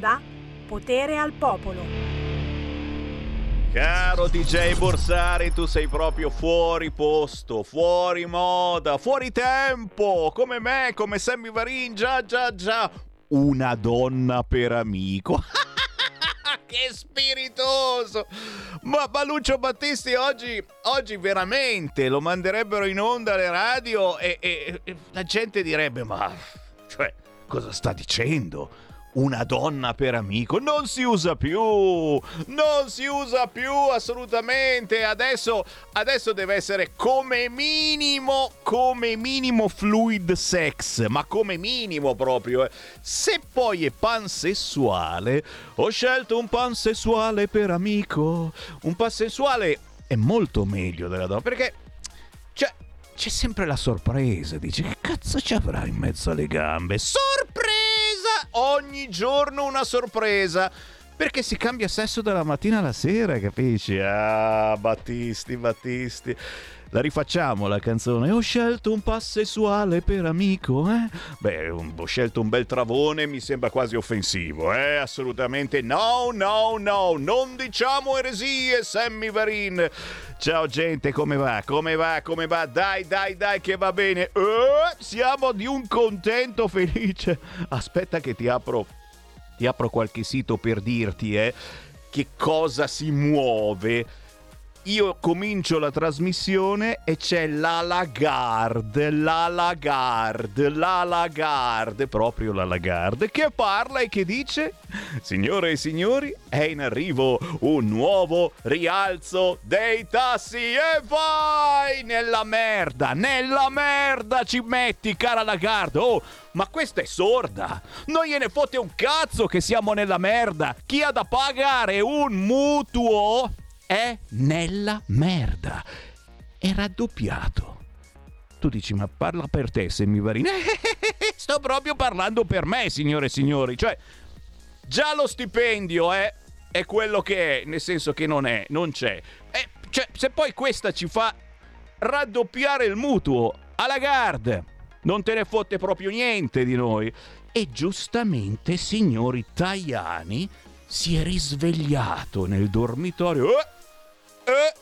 onda Potere al Popolo. Caro DJ Borsari, tu sei proprio fuori posto, fuori moda, fuori tempo, come me, come Sammy Varin, già già già. Una donna per amico. che spiritoso! Ma, Lucio Battisti oggi, oggi, veramente lo manderebbero in onda alle radio e, e, e la gente direbbe: Ma cioè, cosa sta dicendo? Una donna per amico non si usa più non si usa più assolutamente. Adesso, adesso deve essere come minimo come minimo fluid sex ma come minimo proprio eh. se poi è pansessuale ho scelto un pansessuale per amico. Un pansessuale è molto meglio della donna perché c'è sempre la sorpresa dici che cazzo ci avrà in mezzo alle gambe? Sorpresa ogni giorno una sorpresa. Perché si cambia sesso dalla mattina alla sera, capisci? Ah, Battisti, Battisti. La rifacciamo la canzone. Ho scelto un passessuale per amico, eh? Beh, ho scelto un bel travone, mi sembra quasi offensivo, eh? Assolutamente no, no, no. Non diciamo eresie, Sammy Varin. Ciao gente, come va? Come va? Come va? Dai, dai, dai, che va bene. Eh, siamo di un contento felice. Aspetta che ti apro, ti apro qualche sito per dirti, eh, che cosa si muove io comincio la trasmissione e c'è la Lagarde, la Lagarde, la Lagarde, proprio la Lagarde, che parla e che dice: Signore e signori, è in arrivo un nuovo rialzo dei tassi e vai nella merda, nella merda ci metti, cara Lagarde. Oh, ma questa è sorda! Non gliene fotte un cazzo che siamo nella merda! Chi ha da pagare un mutuo è nella merda. È raddoppiato. Tu dici, ma parla per te, Semivarino. Sto proprio parlando per me, signore e signori. Cioè, già lo stipendio è, è quello che è, nel senso che non è, non c'è. E, cioè, se poi questa ci fa raddoppiare il mutuo alla Gard, non te ne fotte proprio niente di noi. E giustamente, signori Tajani, si è risvegliato nel dormitorio. Oh! Eh,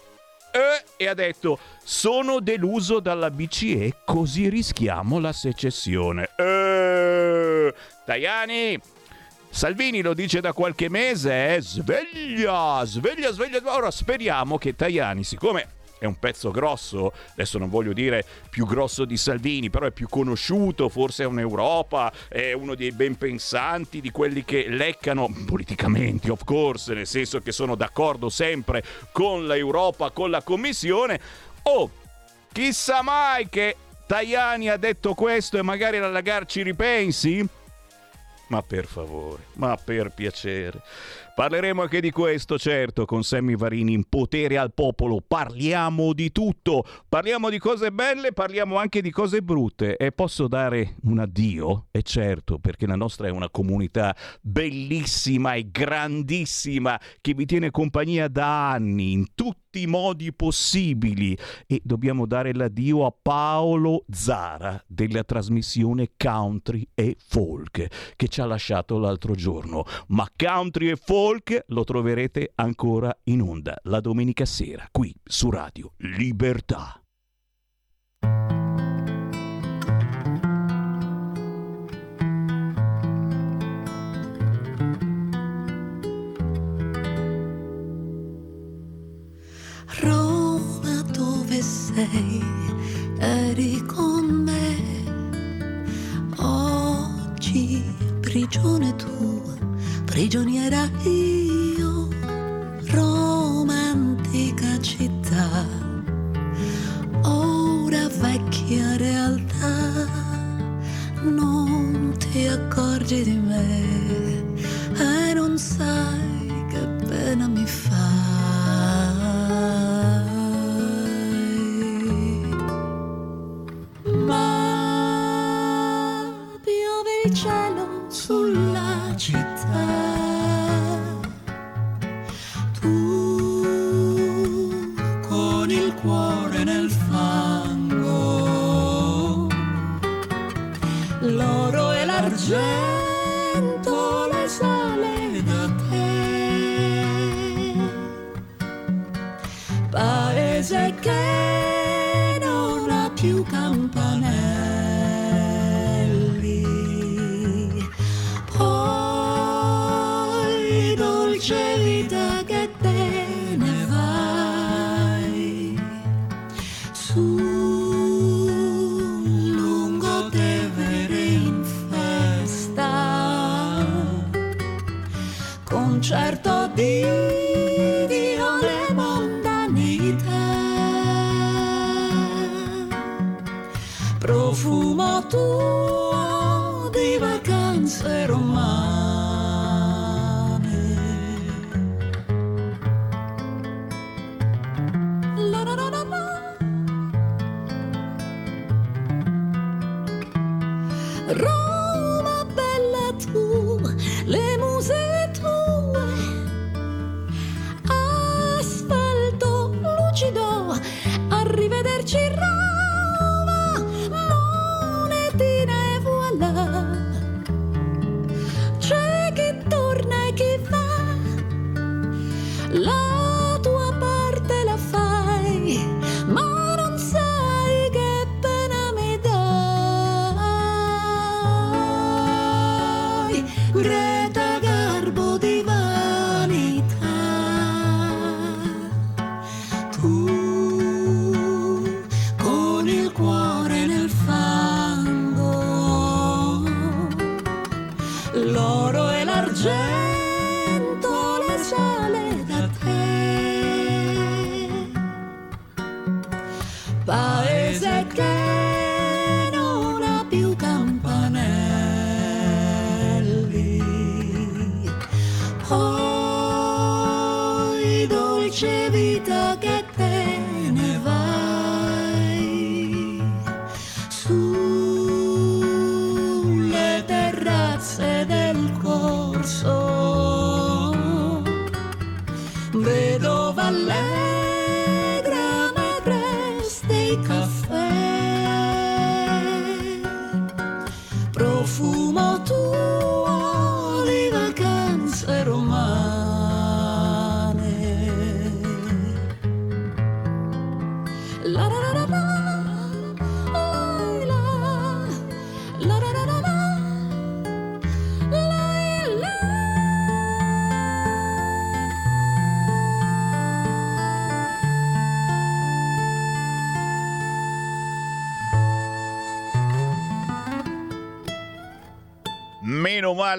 eh, e ha detto sono deluso dalla BCE così rischiamo la secessione. Eh, Tajani, Salvini lo dice da qualche mese, eh? sveglia, sveglia, sveglia. Ora speriamo che Tajani, siccome è un pezzo grosso, adesso non voglio dire più grosso di Salvini, però è più conosciuto, forse è un'Europa, è uno dei ben pensanti, di quelli che leccano politicamente, of course, nel senso che sono d'accordo sempre con l'Europa, con la Commissione. Oh, chissà mai che Tajani ha detto questo e magari la Lagarde ripensi? Ma per favore, ma per piacere. Parleremo anche di questo, certo, con Sammy Varini in potere al popolo. Parliamo di tutto. Parliamo di cose belle, parliamo anche di cose brutte. E posso dare un addio? E certo, perché la nostra è una comunità bellissima e grandissima che vi tiene compagnia da anni in tutti i modi possibili e dobbiamo dare l'addio a Paolo Zara della trasmissione Country e Folk che ci ha lasciato l'altro giorno. Ma Country e Folk lo troverete ancora in onda la domenica sera qui su Radio Libertà. Roma dove sei, eri con me. Oggi prigione tua, prigioniera io, romantica città. Ora vecchia realtà, non ti accorgi di me e non sai che pena mi fai. Paese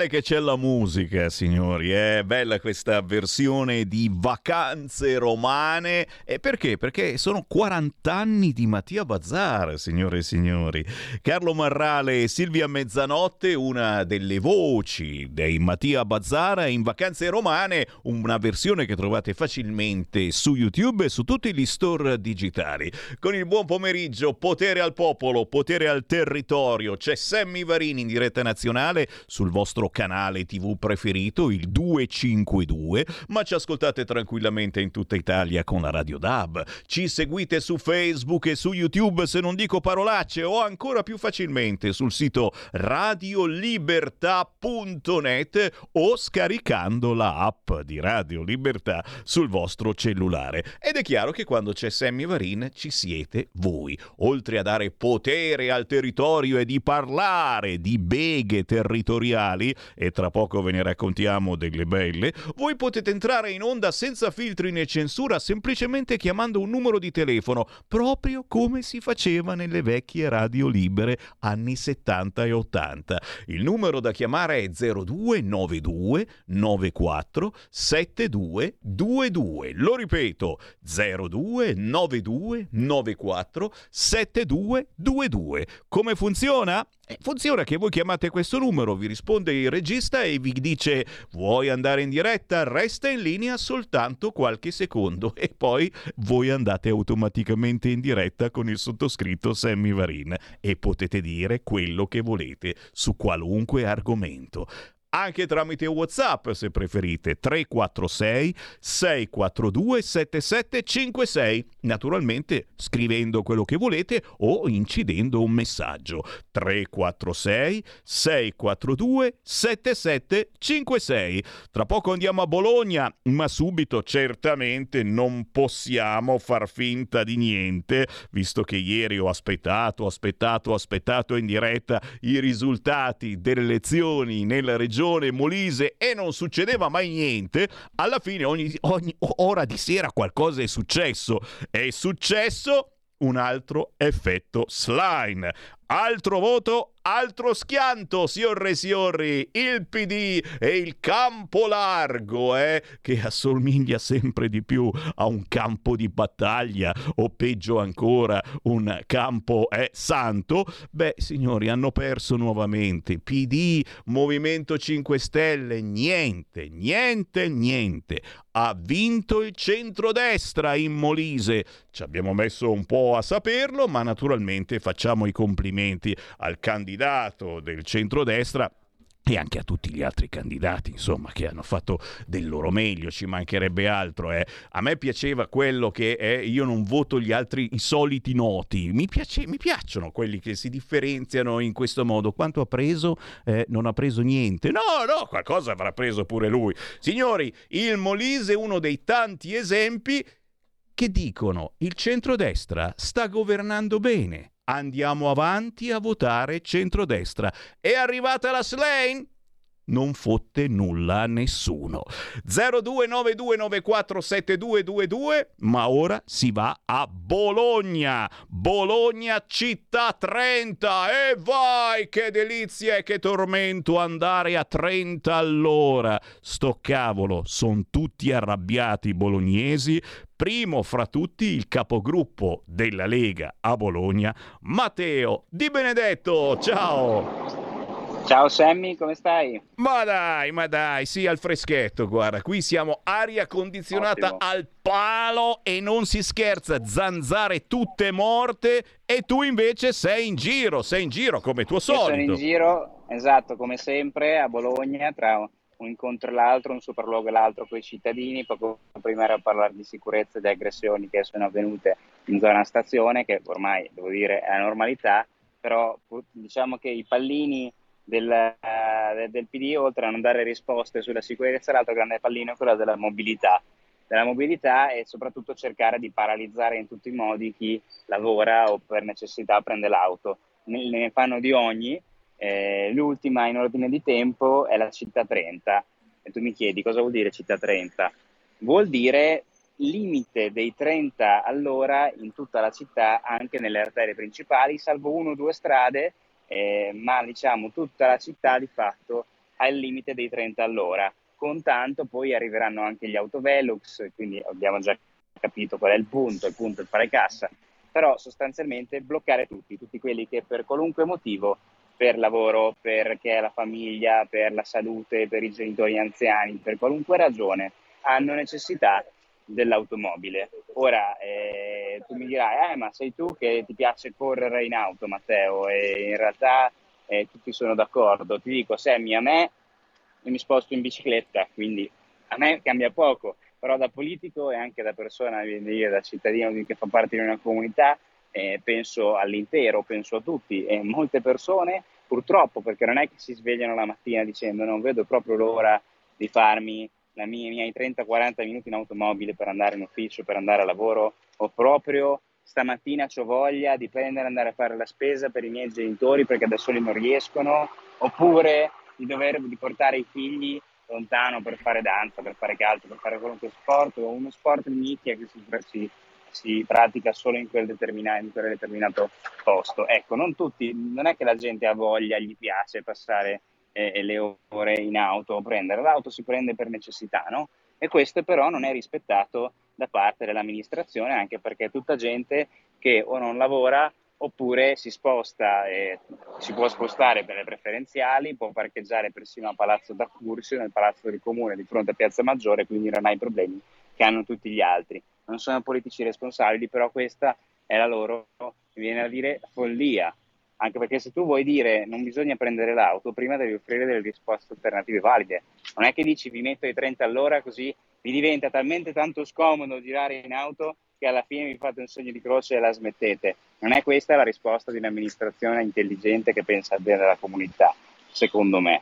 che c'è la musica, signori. È bella questa versione di Vacanze Romane. E perché? Perché sono 40 anni di Mattia Bazzar, signore e signori. Carlo Marrale e Silvia Mezzanotte, una delle voci dei Mattia Bazzar in Vacanze Romane, una versione che trovate facilmente su YouTube e su tutti gli store digitali. Con il buon pomeriggio, potere al popolo, potere al territorio. C'è Sammy Varini in diretta nazionale sul vostro canale TV preferito, il 252, ma ci ascoltate tranquillamente in tutta Italia con la Radio DAB. Ci seguite su Facebook e su YouTube, se non dico parolacce, o ancora più facilmente sul sito radiolibertà.net o scaricando la app di Radio Libertà sul vostro cellulare. Ed è chiaro che quando c'è Sammy Varin ci siete voi. Oltre a dare potere al territorio e di parlare di beghe territoriali, e tra poco ve ne raccontiamo delle belle, voi potete entrare in onda senza filtri né censura semplicemente chiamando un numero di telefono, proprio come si faceva nelle vecchie radio libere anni 70 e 80. Il numero da chiamare è 0292 94 7222. Lo ripeto, 0292 94 7222. Come funziona? Eh, Funziona che voi chiamate questo numero, vi risponde il regista e vi dice vuoi andare in diretta? Resta in linea soltanto qualche secondo e poi voi andate automaticamente in diretta con il sottoscritto Sammy Varin e potete dire quello che volete su qualunque argomento. Anche tramite WhatsApp se preferite 346 642 7756 naturalmente scrivendo quello che volete o incidendo un messaggio. 346 642 7756 tra poco andiamo a Bologna ma subito certamente non possiamo far finta di niente visto che ieri ho aspettato aspettato aspettato in diretta i risultati delle elezioni nella regione Regione Molise e non succedeva mai niente, alla fine ogni, ogni ora di sera qualcosa è successo. È successo un altro effetto slime. Altro voto, altro schianto, signore e signori, il PD e il campo largo, eh, che assomiglia sempre di più a un campo di battaglia o peggio ancora un campo eh, santo, beh signori hanno perso nuovamente. PD, Movimento 5 Stelle, niente, niente, niente. Ha vinto il centrodestra in Molise. Ci abbiamo messo un po' a saperlo, ma naturalmente facciamo i complimenti al candidato del centrodestra e anche a tutti gli altri candidati, insomma, che hanno fatto del loro meglio, ci mancherebbe altro. Eh. A me piaceva quello che eh, io non voto gli altri, i soliti noti, mi, piace, mi, piacciono quelli che si differenziano in questo modo. Quanto ha preso? Eh, non ha preso niente. No, no, qualcosa avrà preso pure lui. Signori, il Molise è uno dei tanti esempi che dicono il centrodestra sta governando bene andiamo avanti a votare centrodestra. È arrivata la Slane? Non fotte nulla a nessuno. 0292947222, ma ora si va a Bologna. Bologna città 30 e vai che delizia e che tormento andare a 30 all'ora. Sto cavolo, sono tutti arrabbiati bolognesi primo fra tutti il capogruppo della Lega a Bologna, Matteo Di Benedetto. Ciao! Ciao Sammy, come stai? Ma dai, ma dai, sì, al freschetto, guarda, qui siamo aria condizionata Ottimo. al palo e non si scherza, zanzare tutte morte e tu invece sei in giro, sei in giro come tuo solito. Io sono in giro, esatto, come sempre a Bologna tra un incontro e l'altro, un sopralluogo e l'altro con i cittadini. Poco prima era a parlare di sicurezza e di aggressioni che sono avvenute in zona stazione, che ormai devo dire è la normalità, però diciamo che i pallini del, uh, del PD, oltre a non dare risposte sulla sicurezza, l'altro grande pallino è quello della mobilità della mobilità e soprattutto cercare di paralizzare in tutti i modi chi lavora o per necessità prende l'auto. Ne, ne fanno di ogni, eh, l'ultima in ordine di tempo è la città 30 e tu mi chiedi cosa vuol dire città 30? Vuol dire limite dei 30 all'ora in tutta la città, anche nelle arterie principali, salvo uno o due strade, eh, ma diciamo tutta la città di fatto ha il limite dei 30 all'ora. Con tanto poi arriveranno anche gli autovelux, quindi abbiamo già capito qual è il punto, il punto è fare cassa, però sostanzialmente bloccare tutti, tutti quelli che per qualunque motivo per lavoro, perché la famiglia, per la salute, per i genitori anziani, per qualunque ragione, hanno necessità dell'automobile. Ora eh, tu mi dirai, eh, ma sei tu che ti piace correre in auto, Matteo, e in realtà eh, tutti sono d'accordo. Ti dico, Sammy, a me mi sposto in bicicletta, quindi a me cambia poco, però da politico e anche da persona, da cittadino che fa parte di una comunità, eh, penso all'intero, penso a tutti e molte persone purtroppo perché non è che si svegliano la mattina dicendo non vedo proprio l'ora di farmi i miei 30-40 minuti in automobile per andare in ufficio, per andare a lavoro o proprio stamattina ho voglia di prendere e andare a fare la spesa per i miei genitori perché da soli non riescono oppure di dover di portare i figli lontano per fare danza, per fare calcio, per fare qualunque sport o uno sport di nicchia che si, si si pratica solo in quel, in quel determinato posto. Ecco, non tutti, non è che la gente ha voglia, gli piace passare eh, le ore in auto o prendere l'auto, si prende per necessità, no? E questo però non è rispettato da parte dell'amministrazione, anche perché è tutta gente che o non lavora oppure si sposta, eh, si può spostare per le preferenziali, può parcheggiare persino a Palazzo da Cursio, nel Palazzo del Comune di fronte a Piazza Maggiore, quindi non ha i problemi che hanno tutti gli altri non sono politici responsabili, però questa è la loro, viene a dire, follia. Anche perché se tu vuoi dire non bisogna prendere l'auto, prima devi offrire delle risposte alternative valide. Non è che dici vi metto ai 30 all'ora così vi diventa talmente tanto scomodo girare in auto che alla fine vi fate un segno di croce e la smettete. Non è questa la risposta di un'amministrazione intelligente che pensa al bene della comunità, secondo me.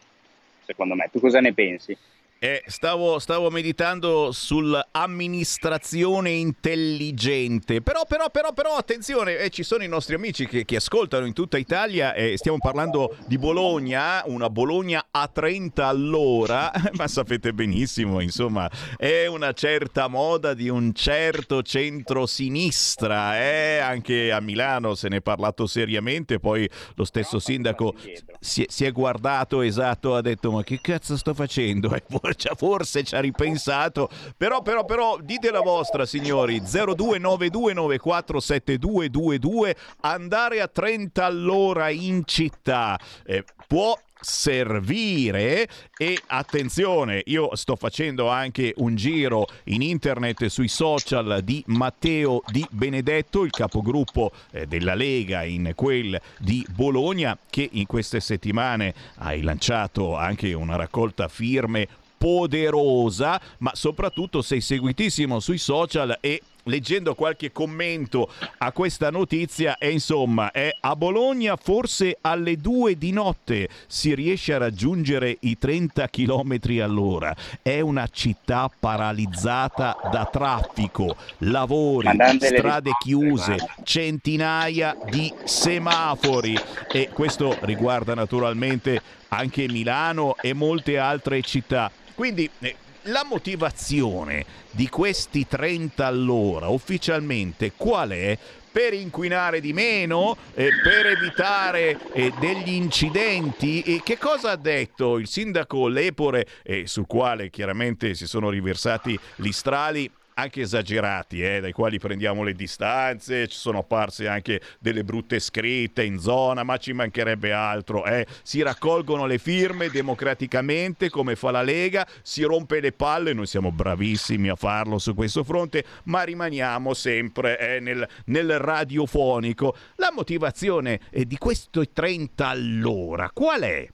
Secondo me. Tu cosa ne pensi? Eh, stavo, stavo, meditando sull'amministrazione intelligente, però, però, però, però attenzione, eh, ci sono i nostri amici che, che ascoltano in tutta Italia e eh, stiamo parlando di Bologna, una Bologna a 30 all'ora, ma sapete benissimo, insomma, è una certa moda di un certo centro-sinistra, eh? anche a Milano se ne è parlato seriamente, poi lo stesso sindaco si, si è guardato, esatto, ha detto ma che cazzo sto facendo? forse ci ha ripensato. Però, però, però, dite la vostra, signori. 0292947222. Andare a 30 all'ora in città. Eh, può servire e attenzione io sto facendo anche un giro in internet sui social di Matteo Di Benedetto il capogruppo eh, della Lega in quel di Bologna che in queste settimane hai lanciato anche una raccolta firme poderosa, ma soprattutto sei seguitissimo sui social e leggendo qualche commento a questa notizia e insomma è a Bologna forse alle due di notte si riesce a raggiungere i 30 km all'ora. È una città paralizzata da traffico lavori strade chiuse centinaia di semafori. E questo riguarda naturalmente anche Milano e molte altre città quindi eh, la motivazione di questi 30 all'ora ufficialmente qual è? per inquinare di meno, eh, per evitare eh, degli incidenti. E che cosa ha detto il sindaco Lepore, eh, sul quale chiaramente si sono riversati gli strali? Anche esagerati, eh, dai quali prendiamo le distanze, ci sono apparse anche delle brutte scritte in zona, ma ci mancherebbe altro. Eh. Si raccolgono le firme democraticamente come fa la Lega, si rompe le palle, noi siamo bravissimi a farlo su questo fronte, ma rimaniamo sempre eh, nel, nel, radiofonico. La motivazione eh, di questo 30 all'ora qual è?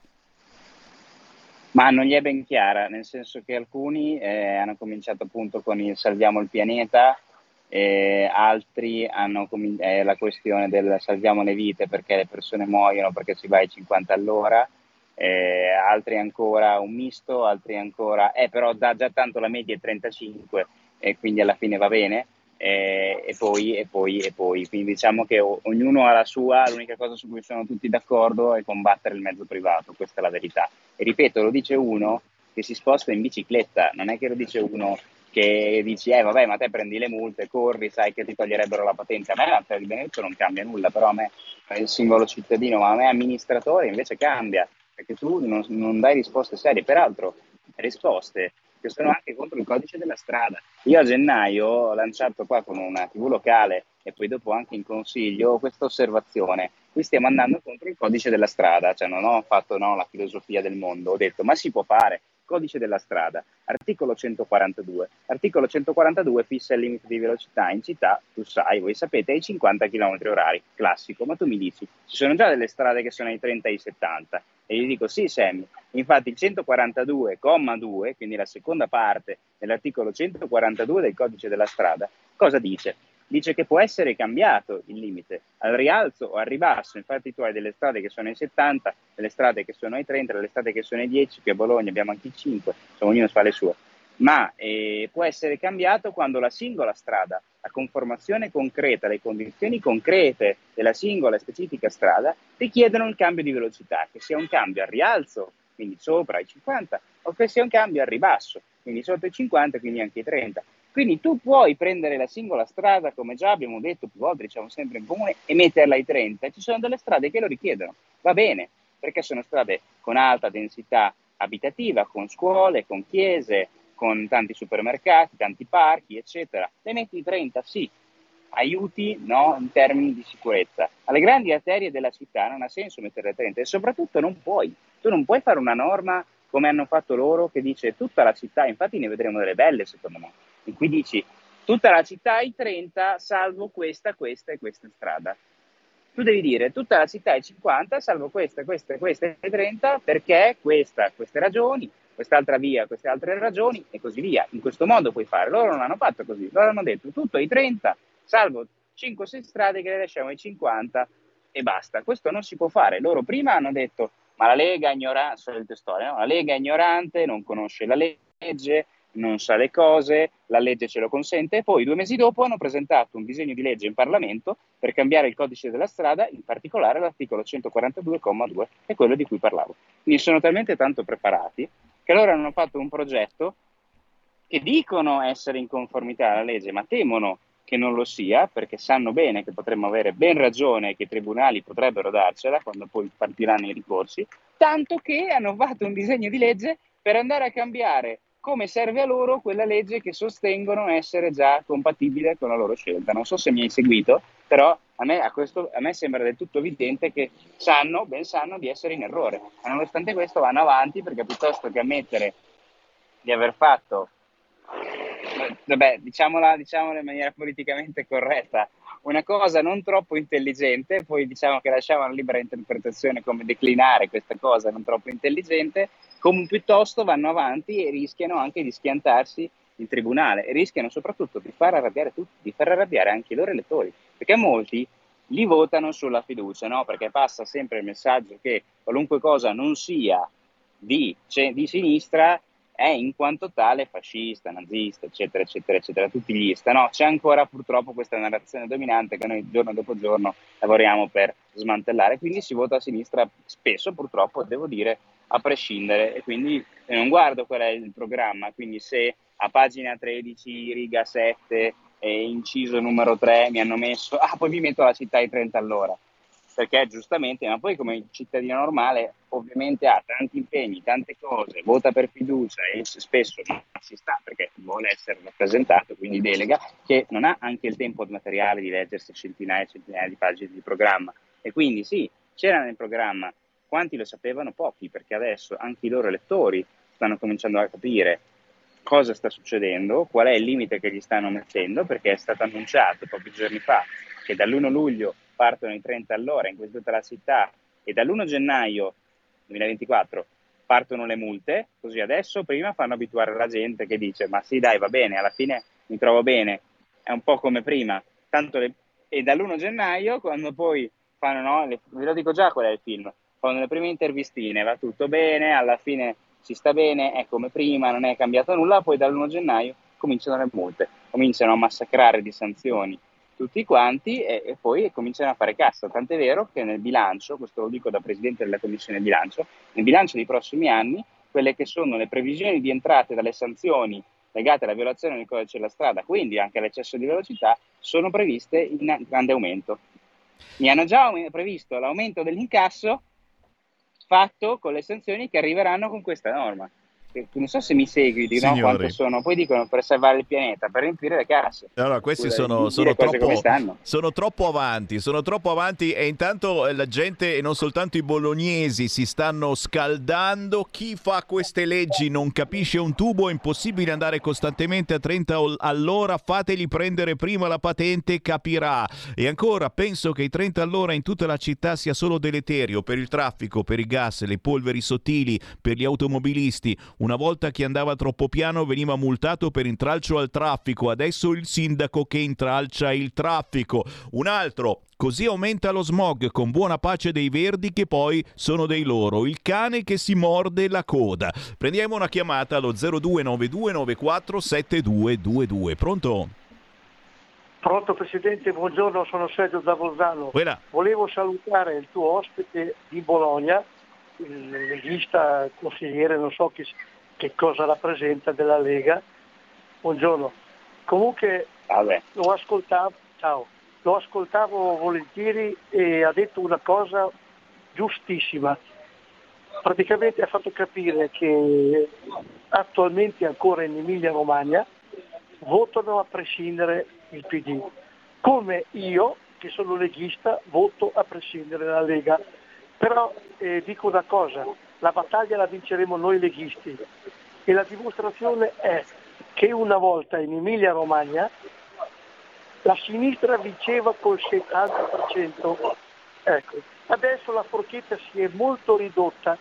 Ma non gli è ben chiara, nel senso che alcuni eh, hanno cominciato appunto con il salviamo il pianeta, e altri hanno com- eh, la questione del salviamo le vite perché le persone muoiono perché si va ai 50 all'ora, eh, altri ancora un misto, altri ancora, eh però dà già tanto la media è 35 e quindi alla fine va bene eh, e, poi, e, poi, e poi. Quindi diciamo che o- ognuno ha la sua, l'unica cosa su cui sono tutti d'accordo è combattere il mezzo privato, questa è la verità. E ripeto, lo dice uno che si sposta in bicicletta, non è che lo dice uno che dici, eh vabbè, ma te prendi le multe, corri, sai che ti toglierebbero la patente. A me la di Benedetto non cambia nulla, però a me è il singolo cittadino, ma a me amministratore invece cambia, perché tu non, non dai risposte serie. Peraltro, risposte che sono anche contro il codice della strada. Io a gennaio ho lanciato qua con una TV locale e poi dopo anche in consiglio questa osservazione. Qui stiamo andando contro il codice della strada, cioè non ho fatto no, la filosofia del mondo, ho detto ma si può fare, codice della strada, articolo 142. Articolo 142 fissa il limite di velocità in città, tu sai, voi sapete, ai 50 km orari, classico, ma tu mi dici, ci sono già delle strade che sono ai 30 e ai 70, e gli dico sì Sammy, infatti il 142,2, quindi la seconda parte dell'articolo 142 del codice della strada, cosa dice? Dice che può essere cambiato il limite al rialzo o al ribasso, infatti tu hai delle strade che sono ai 70, delle strade che sono ai 30, delle strade che sono ai 10, qui a Bologna abbiamo anche i 5, insomma ognuno fa le sue ma eh, può essere cambiato quando la singola strada, la conformazione concreta, le condizioni concrete della singola e specifica strada richiedono un cambio di velocità, che sia un cambio al rialzo, quindi sopra i 50, o che sia un cambio al ribasso, quindi sotto i 50, quindi anche i 30. Quindi tu puoi prendere la singola strada, come già abbiamo detto più volte, diciamo sempre in comune, e metterla ai 30. Ci sono delle strade che lo richiedono, va bene, perché sono strade con alta densità abitativa, con scuole, con chiese, con tanti supermercati, tanti parchi, eccetera. Le metti 30, sì, aiuti no, in termini di sicurezza. Alle grandi arterie della città non ha senso mettere 30 e soprattutto non puoi. Tu non puoi fare una norma come hanno fatto loro che dice tutta la città, infatti ne vedremo delle belle secondo me, in cui dici tutta la città ai 30 salvo questa, questa e questa strada. tu devi dire tutta la città è 50, salvo questa, questa, questa è 30, perché questa, queste ragioni, quest'altra via, queste altre ragioni e così via. In questo modo puoi fare. Loro non hanno fatto così, loro hanno detto tutto ai 30, salvo 5-6 strade che le lasciamo ai 50 e basta. Questo non si può fare. Loro prima hanno detto ma la Lega è ignorante, no? la Lega è ignorante, non conosce la legge, non sa le cose, la legge ce lo consente e poi due mesi dopo hanno presentato un disegno di legge in Parlamento per cambiare il codice della strada, in particolare l'articolo 142,2, è quello di cui parlavo. Quindi sono talmente tanto preparati che loro hanno fatto un progetto che dicono essere in conformità alla legge, ma temono che non lo sia, perché sanno bene che potremmo avere ben ragione che i tribunali potrebbero darcela quando poi partiranno i ricorsi, tanto che hanno fatto un disegno di legge per andare a cambiare come serve a loro quella legge che sostengono essere già compatibile con la loro scelta. Non so se mi hai seguito, però a me, a questo, a me sembra del tutto evidente che sanno, ben sanno, di essere in errore. Ma nonostante questo vanno avanti perché piuttosto che ammettere di aver fatto, vabbè, diciamola, diciamola in maniera politicamente corretta, una cosa non troppo intelligente, poi diciamo che lasciamo libera interpretazione come declinare questa cosa non troppo intelligente, come piuttosto vanno avanti e rischiano anche di schiantarsi in tribunale e rischiano soprattutto di far arrabbiare tutti, di far arrabbiare anche i loro elettori, perché molti li votano sulla fiducia, no? perché passa sempre il messaggio che qualunque cosa non sia di, cioè, di sinistra è in quanto tale fascista, nazista, eccetera, eccetera, eccetera, tutti gli ista. No, c'è ancora purtroppo questa narrazione dominante che noi giorno dopo giorno lavoriamo per smantellare, quindi si vota a sinistra spesso, purtroppo, devo dire, a prescindere. E quindi non guardo qual è il programma, quindi se a pagina 13, riga 7 e inciso numero 3 mi hanno messo, ah poi mi metto la città ai 30 all'ora, perché giustamente, ma poi come cittadino normale ovviamente ha tanti impegni, tante cose, vota per fiducia e spesso si sta perché vuole essere rappresentato, quindi delega, che non ha anche il tempo materiale di leggersi centinaia e centinaia di pagine di programma. E quindi sì, c'era nel programma quanti lo sapevano? Pochi, perché adesso anche i loro elettori stanno cominciando a capire cosa sta succedendo, qual è il limite che gli stanno mettendo, perché è stato annunciato pochi giorni fa che dall'1 luglio partono i 30 all'ora in tutta la città e dall'1 gennaio 2024 partono le multe, così adesso prima fanno abituare la gente che dice ma sì dai va bene, alla fine mi trovo bene, è un po' come prima, tanto le... e dall'1 gennaio quando poi fanno, no, le... ve lo dico già qual è il film, fanno le prime intervistine, va tutto bene, alla fine si sta bene, è come prima, non è cambiato nulla, poi dall'1 gennaio cominciano le multe, cominciano a massacrare di sanzioni tutti quanti e, e, poi cominciano a fare cassa. Tant'è vero che nel bilancio, questo lo dico da Presidente della Commissione bilancio, nel bilancio dei prossimi anni, quelle che sono le previsioni di entrate dalle sanzioni legate alla violazione del codice della strada, quindi anche all'eccesso di velocità, sono previste in grande aumento. Mi hanno già previsto l'aumento dell'incasso fatto con le sanzioni che arriveranno con questa norma non so se mi segui, di no, quanto sono, poi dicono per salvare il pianeta, per riempire le casse. Allora, questi sono, sono, troppo, sono, troppo, avanti, sono troppo avanti e intanto la gente e non soltanto i bolognesi si stanno scaldando, chi fa queste leggi non capisce un tubo, è impossibile andare costantemente a 30 all'ora, fateli prendere prima la patente, capirà. E ancora, penso che i 30 all'ora in tutta la città sia solo deleterio per il traffico, per i gas, le polveri sottili, per gli automobilisti una volta chi andava troppo piano veniva multato per intralcio al traffico, adesso il sindaco che intralcia il traffico. Un altro, Così aumenta lo smog con buona pace dei verdi che poi sono dei loro, il cane che si morde la coda. Prendiamo una chiamata allo 0292947222. Pronto? Pronto Presidente, buongiorno, sono Sergio da Bolzano. Quella. Volevo salutare il tuo ospite di Bologna, il leghista, consigliere, non so chi, che cosa rappresenta della Lega. Buongiorno. Comunque lo ascoltavo, ciao, lo ascoltavo volentieri e ha detto una cosa giustissima. Praticamente ha fatto capire che attualmente ancora in Emilia Romagna votano a prescindere il PD, come io che sono leghista voto a prescindere la Lega. Però eh, dico una cosa, la battaglia la vinceremo noi leghisti e la dimostrazione è che una volta in Emilia Romagna la sinistra vinceva col 70% Ecco, adesso la forchetta si è molto ridotta,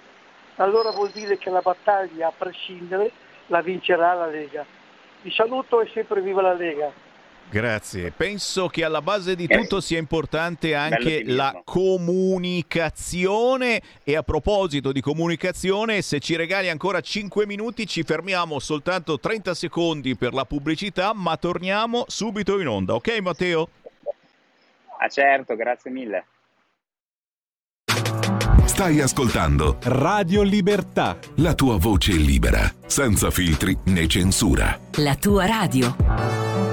allora vuol dire che la battaglia a prescindere la vincerà la Lega. Vi saluto e sempre viva la Lega. Grazie. Penso che alla base di tutto sia importante anche la comunicazione e a proposito di comunicazione, se ci regali ancora 5 minuti ci fermiamo soltanto 30 secondi per la pubblicità, ma torniamo subito in onda. Ok Matteo? Ah certo, grazie mille. Stai ascoltando Radio Libertà. la tua voce libera, senza filtri né censura. La tua radio.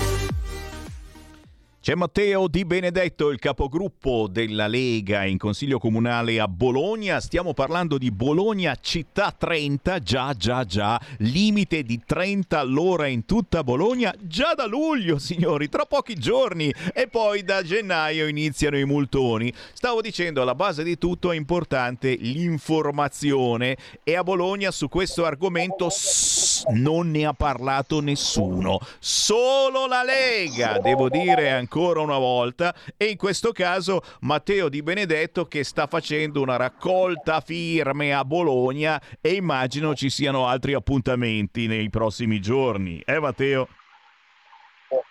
C'è Matteo Di Benedetto, il capogruppo della Lega in Consiglio Comunale a Bologna. Stiamo parlando di Bologna Città 30, già già già, limite di 30 all'ora in tutta Bologna, già da luglio signori, tra pochi giorni e poi da gennaio iniziano i multoni. Stavo dicendo, alla base di tutto è importante l'informazione e a Bologna su questo argomento sss, non ne ha parlato nessuno, solo la Lega, devo dire ancora una volta, e in questo caso Matteo Di Benedetto che sta facendo una raccolta firme a Bologna e immagino ci siano altri appuntamenti nei prossimi giorni. Eh Matteo?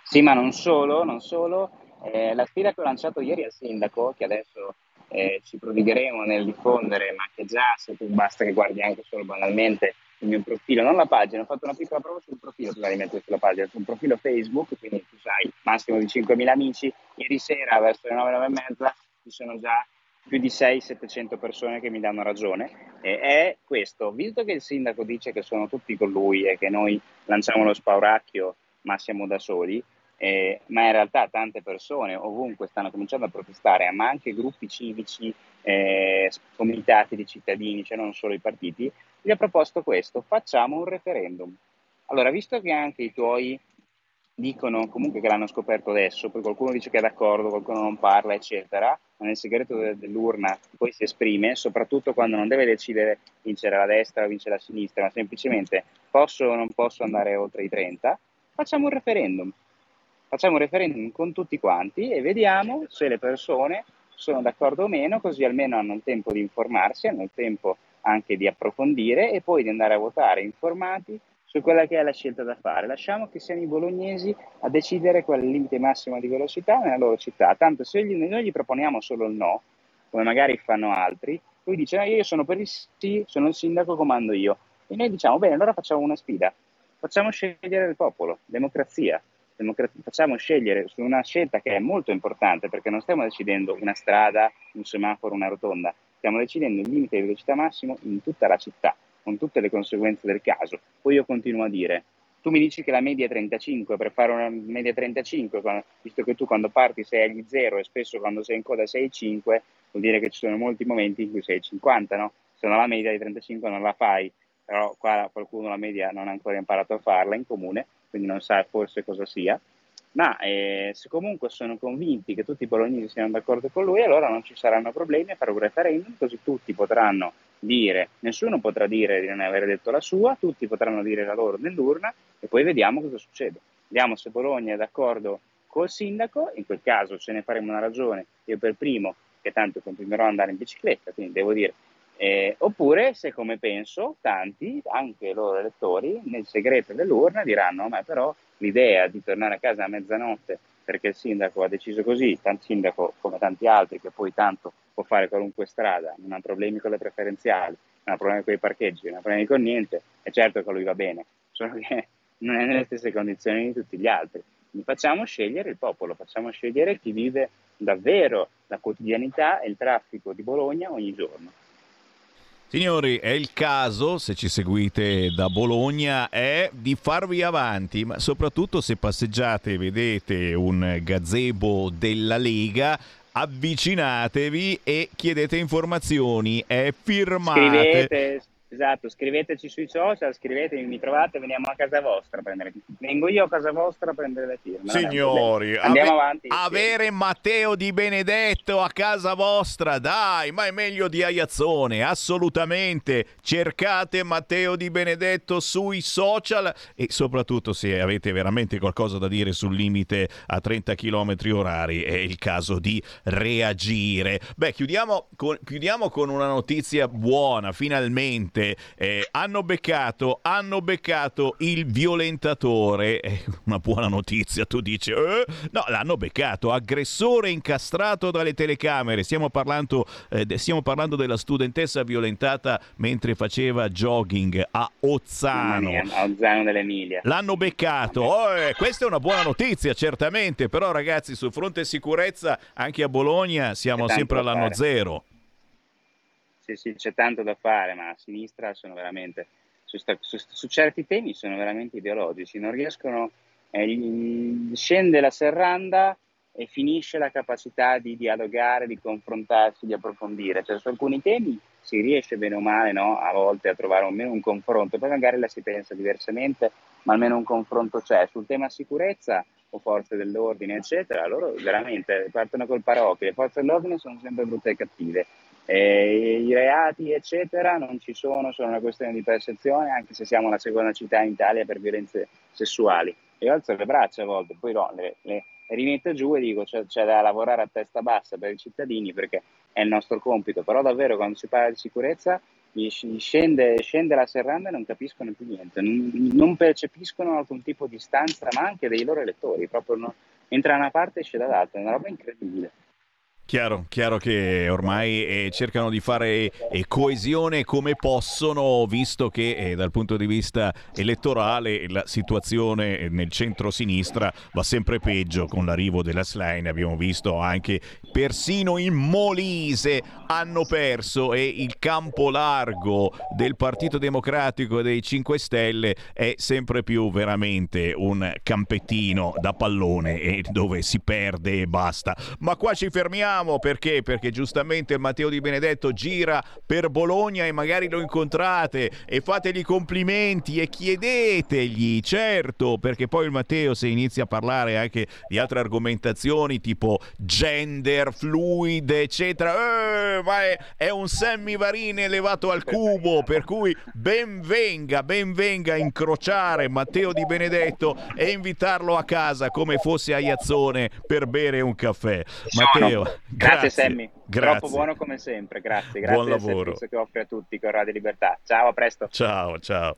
Sì, ma non solo, non solo. Eh, la sfida che ho lanciato ieri al sindaco, che adesso eh, ci prodigheremo nel diffondere, ma che già se tu basta che guardi anche solo banalmente il mio profilo, non la pagina, ho fatto una piccola prova sul profilo prima di mettere sulla pagina, sul profilo Facebook, quindi tu sai, massimo di 5.000 amici, ieri sera verso le 9, 9 e mezza ci sono già più di 600-700 persone che mi danno ragione. E è questo, visto che il sindaco dice che sono tutti con lui e che noi lanciamo lo spauracchio ma siamo da soli, eh, ma in realtà tante persone ovunque stanno cominciando a protestare, ma anche gruppi civici, eh, comitati di cittadini, cioè non solo i partiti, gli ho proposto questo, facciamo un referendum. Allora, visto che anche i tuoi dicono comunque che l'hanno scoperto adesso, poi qualcuno dice che è d'accordo, qualcuno non parla, eccetera, ma nel segreto de- dell'urna poi si esprime, soprattutto quando non deve decidere vincere la destra o vincere la sinistra, ma semplicemente posso o non posso andare oltre i 30, facciamo un referendum. Facciamo un referendum con tutti quanti e vediamo se le persone sono d'accordo o meno, così almeno hanno il tempo di informarsi, hanno il tempo anche di approfondire e poi di andare a votare informati su quella che è la scelta da fare. Lasciamo che siano i bolognesi a decidere qual è il limite massimo di velocità nella loro città. Tanto se gli- noi gli proponiamo solo il no, come magari fanno altri, lui dice no, io sono per il sì, sono il sindaco, comando io. E noi diciamo bene, allora facciamo una sfida, facciamo scegliere il popolo, democrazia. Democra- facciamo scegliere su una scelta che è molto importante perché non stiamo decidendo una strada, un semaforo, una rotonda, stiamo decidendo il limite di velocità massimo in tutta la città, con tutte le conseguenze del caso. Poi io continuo a dire, tu mi dici che la media è 35, per fare una media 35, quando- visto che tu quando parti sei agli 0 e spesso quando sei in coda sei ai 5, vuol dire che ci sono molti momenti in cui sei ai 50, no? Se no la media di 35 non la fai, però qua qualcuno la media non ha ancora imparato a farla in comune, quindi non sa forse cosa sia. Ma eh, se comunque sono convinti che tutti i bolognesi siano d'accordo con lui, allora non ci saranno problemi a fare un referendum, così tutti potranno dire, nessuno potrà dire di non aver detto la sua, tutti potranno dire la loro nell'urna e poi vediamo cosa succede. Vediamo se Bologna è d'accordo col sindaco, in quel caso ce ne faremo una ragione, io per primo, che tanto continuerò ad andare in bicicletta, quindi devo dire, eh, oppure se come penso tanti, anche i loro elettori, nel segreto dell'urna diranno, ma però l'idea di tornare a casa a mezzanotte perché il sindaco ha deciso così, tanto sindaco come tanti altri che poi tanto può fare qualunque strada, non ha problemi con le preferenziali, non ha problemi con i parcheggi, non ha problemi con niente, è certo che lui va bene, solo che non è nelle stesse condizioni di tutti gli altri. Facciamo scegliere il popolo, facciamo scegliere chi vive davvero la quotidianità e il traffico di Bologna ogni giorno. Signori, è il caso, se ci seguite da Bologna, è di farvi avanti, ma soprattutto se passeggiate e vedete un gazebo della Lega, avvicinatevi e chiedete informazioni e firmate. Scrivete, Esatto, scriveteci sui social, scrivetemi, mi trovate, veniamo a casa vostra a prendere. Vengo io a casa vostra a prendere le firme. Signori, andiamo ave- avanti. Avere Matteo Di Benedetto a casa vostra, dai, ma è meglio di Aiazzone, assolutamente. Cercate Matteo Di Benedetto sui social e soprattutto se avete veramente qualcosa da dire sul limite a 30 km orari è il caso di reagire. Beh, chiudiamo con, chiudiamo con una notizia buona, finalmente eh, hanno, beccato, hanno beccato il violentatore. Eh, una buona notizia, tu dici. Eh? No, l'hanno beccato. Aggressore incastrato dalle telecamere. Stiamo parlando, eh, stiamo parlando della studentessa violentata mentre faceva jogging a Ozzano. Mia, a Ozzano dell'Emilia. L'hanno beccato. Oh, eh, questa è una buona notizia, certamente. Però, ragazzi, sul fronte sicurezza, anche a Bologna siamo sempre all'anno fare. zero sì, sì, c'è tanto da fare, ma a sinistra sono veramente, su, su, su certi temi sono veramente ideologici, non riescono, eh, scende la serranda e finisce la capacità di dialogare, di confrontarsi, di approfondire, cioè su alcuni temi si riesce bene o male no? a volte a trovare almeno un confronto, poi magari la si pensa diversamente, ma almeno un confronto c'è. Sul tema sicurezza o forze dell'ordine, eccetera, loro veramente partono col paraocchi, le forze dell'ordine sono sempre brutte e cattive, e I reati, eccetera, non ci sono, sono una questione di percezione, anche se siamo la seconda città in Italia per violenze sessuali. Io alzo le braccia a volte, poi no, le, le rimetto giù e dico c'è, c'è, da lavorare a testa bassa per i cittadini perché è il nostro compito, però davvero quando si parla di sicurezza scende, scende la serranda e non capiscono più niente, non, non, percepiscono alcun tipo di stanza, ma anche dei loro elettori, proprio no, entra da una parte e esce dall'altra, è una roba incredibile. Chiaro, chiaro che ormai eh, cercano di fare eh, coesione come possono, visto che eh, dal punto di vista elettorale la situazione eh, nel centro-sinistra va sempre peggio con l'arrivo della Slime. Abbiamo visto anche persino in Molise hanno perso e il campo largo del Partito Democratico e dei 5 Stelle è sempre più veramente un campettino da pallone dove si perde e basta. Ma qua ci fermiamo perché? Perché giustamente Matteo Di Benedetto gira per Bologna e magari lo incontrate e fategli complimenti e chiedetegli, certo, perché poi il Matteo se inizia a parlare anche di altre argomentazioni tipo gender, fluide, eccetera, eh, ma è, è un semivarine elevato al cubo, per cui ben venga, ben venga a incrociare Matteo Di Benedetto e invitarlo a casa come fosse a Iazzone per bere un caffè. Matteo, Grazie, grazie Sammy, grazie. troppo buono come sempre, grazie, grazie Buon lavoro. che offre a tutti con Radio Libertà. Ciao, a presto. Ciao, ciao.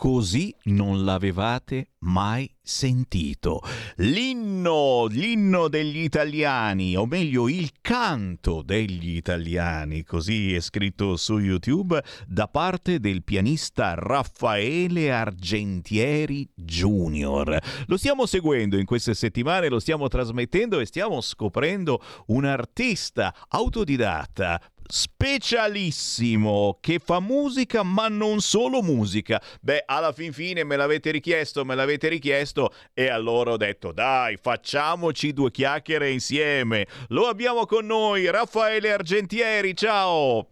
Così non l'avevate mai sentito. L'inno, l'inno degli italiani, o meglio il canto degli italiani, così è scritto su YouTube, da parte del pianista Raffaele Argentieri Jr. Lo stiamo seguendo in queste settimane, lo stiamo trasmettendo e stiamo scoprendo un artista autodidatta, specialissimo che fa musica ma non solo musica. Beh, alla fin fine me l'avete richiesto, me l'avete richiesto e allora ho detto dai, facciamoci due chiacchiere insieme. Lo abbiamo con noi, Raffaele Argentieri, ciao!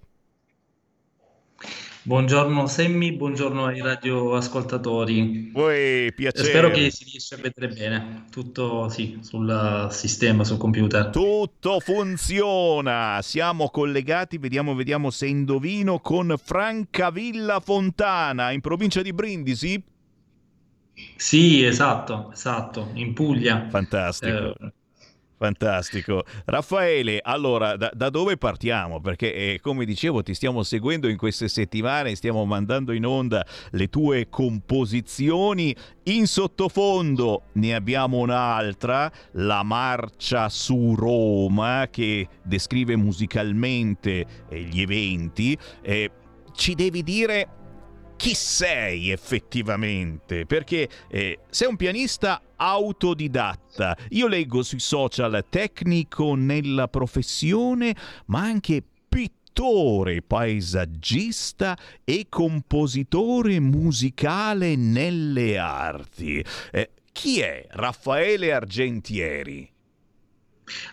Buongiorno Semmi, buongiorno ai radioascoltatori. Uè, piacere. Spero che si riesca a vedere bene. Tutto sì, sul sistema, sul computer. Tutto funziona. Siamo collegati, vediamo, vediamo se indovino, con Francavilla Fontana, in provincia di Brindisi. Sì, esatto, esatto, in Puglia. Fantastico. Eh, Fantastico. Raffaele, allora da, da dove partiamo? Perché eh, come dicevo ti stiamo seguendo in queste settimane, stiamo mandando in onda le tue composizioni. In sottofondo ne abbiamo un'altra, La marcia su Roma, che descrive musicalmente eh, gli eventi. Eh, ci devi dire chi sei effettivamente, perché eh, sei un pianista autodidatta. Io leggo sui social tecnico nella professione, ma anche pittore, paesaggista e compositore musicale nelle arti. Eh, chi è Raffaele Argentieri?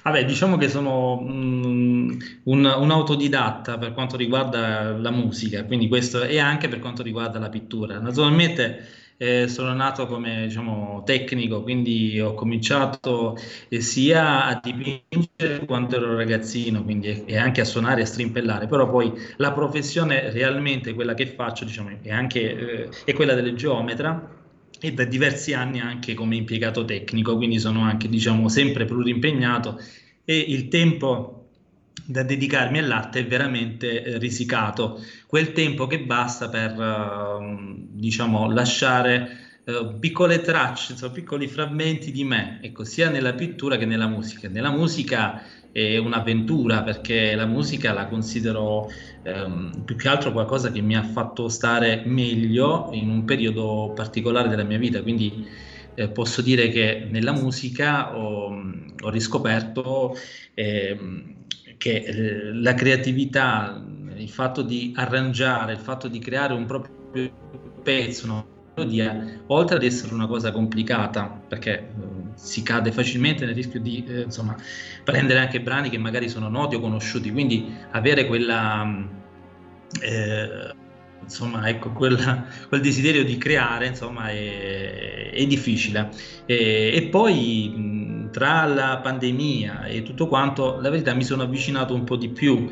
Vabbè, diciamo che sono mm, un, un, autodidatta per quanto riguarda la musica, quindi questo è anche per quanto riguarda la pittura. Naturalmente eh, sono nato come diciamo, tecnico, quindi ho cominciato eh, sia a dipingere quando ero ragazzino, quindi, e anche a suonare e a strimpellare, però poi la professione realmente quella che faccio diciamo, è, anche, eh, è quella del geometra e da diversi anni anche come impiegato tecnico, quindi sono anche diciamo sempre plurimpegnato e il tempo da dedicarmi all'arte è veramente eh, risicato, quel tempo che basta per uh, diciamo lasciare uh, piccole tracce, insomma, piccoli frammenti di me, ecco, sia nella pittura che nella musica. Nella musica è un'avventura perché la musica la considero ehm, più che altro qualcosa che mi ha fatto stare meglio in un periodo particolare della mia vita, quindi eh, posso dire che nella musica ho, ho riscoperto eh, che eh, la creatività, il fatto di arrangiare, il fatto di creare un proprio pezzo, no? melodia, oltre ad essere una cosa complicata, perché eh, si cade facilmente nel rischio di eh, insomma, prendere anche brani che magari sono noti o conosciuti, quindi avere quella, mm, eh, insomma, ecco, quella, quel desiderio di creare insomma, è, è difficile. E, e poi mm, tra la pandemia e tutto quanto, la verità mi sono avvicinato un po' di più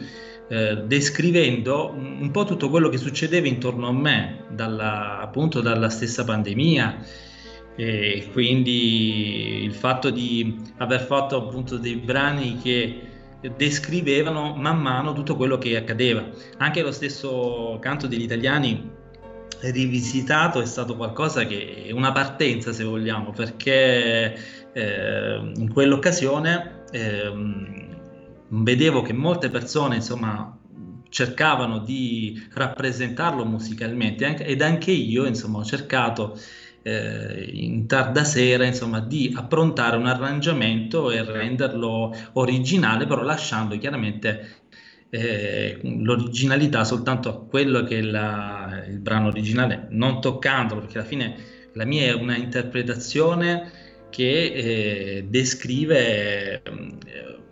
eh, descrivendo un po' tutto quello che succedeva intorno a me, dalla, appunto dalla stessa pandemia. E quindi il fatto di aver fatto appunto dei brani che descrivevano man mano tutto quello che accadeva. Anche lo stesso canto degli italiani rivisitato è stato qualcosa che è una partenza se vogliamo perché eh, in quell'occasione eh, vedevo che molte persone insomma cercavano di rappresentarlo musicalmente ed anche io insomma ho cercato eh, in tarda sera insomma di approntare un arrangiamento e renderlo originale però lasciando chiaramente eh, l'originalità soltanto a quello che è la, il brano originale non toccandolo perché alla fine la mia è una interpretazione che eh, descrive eh,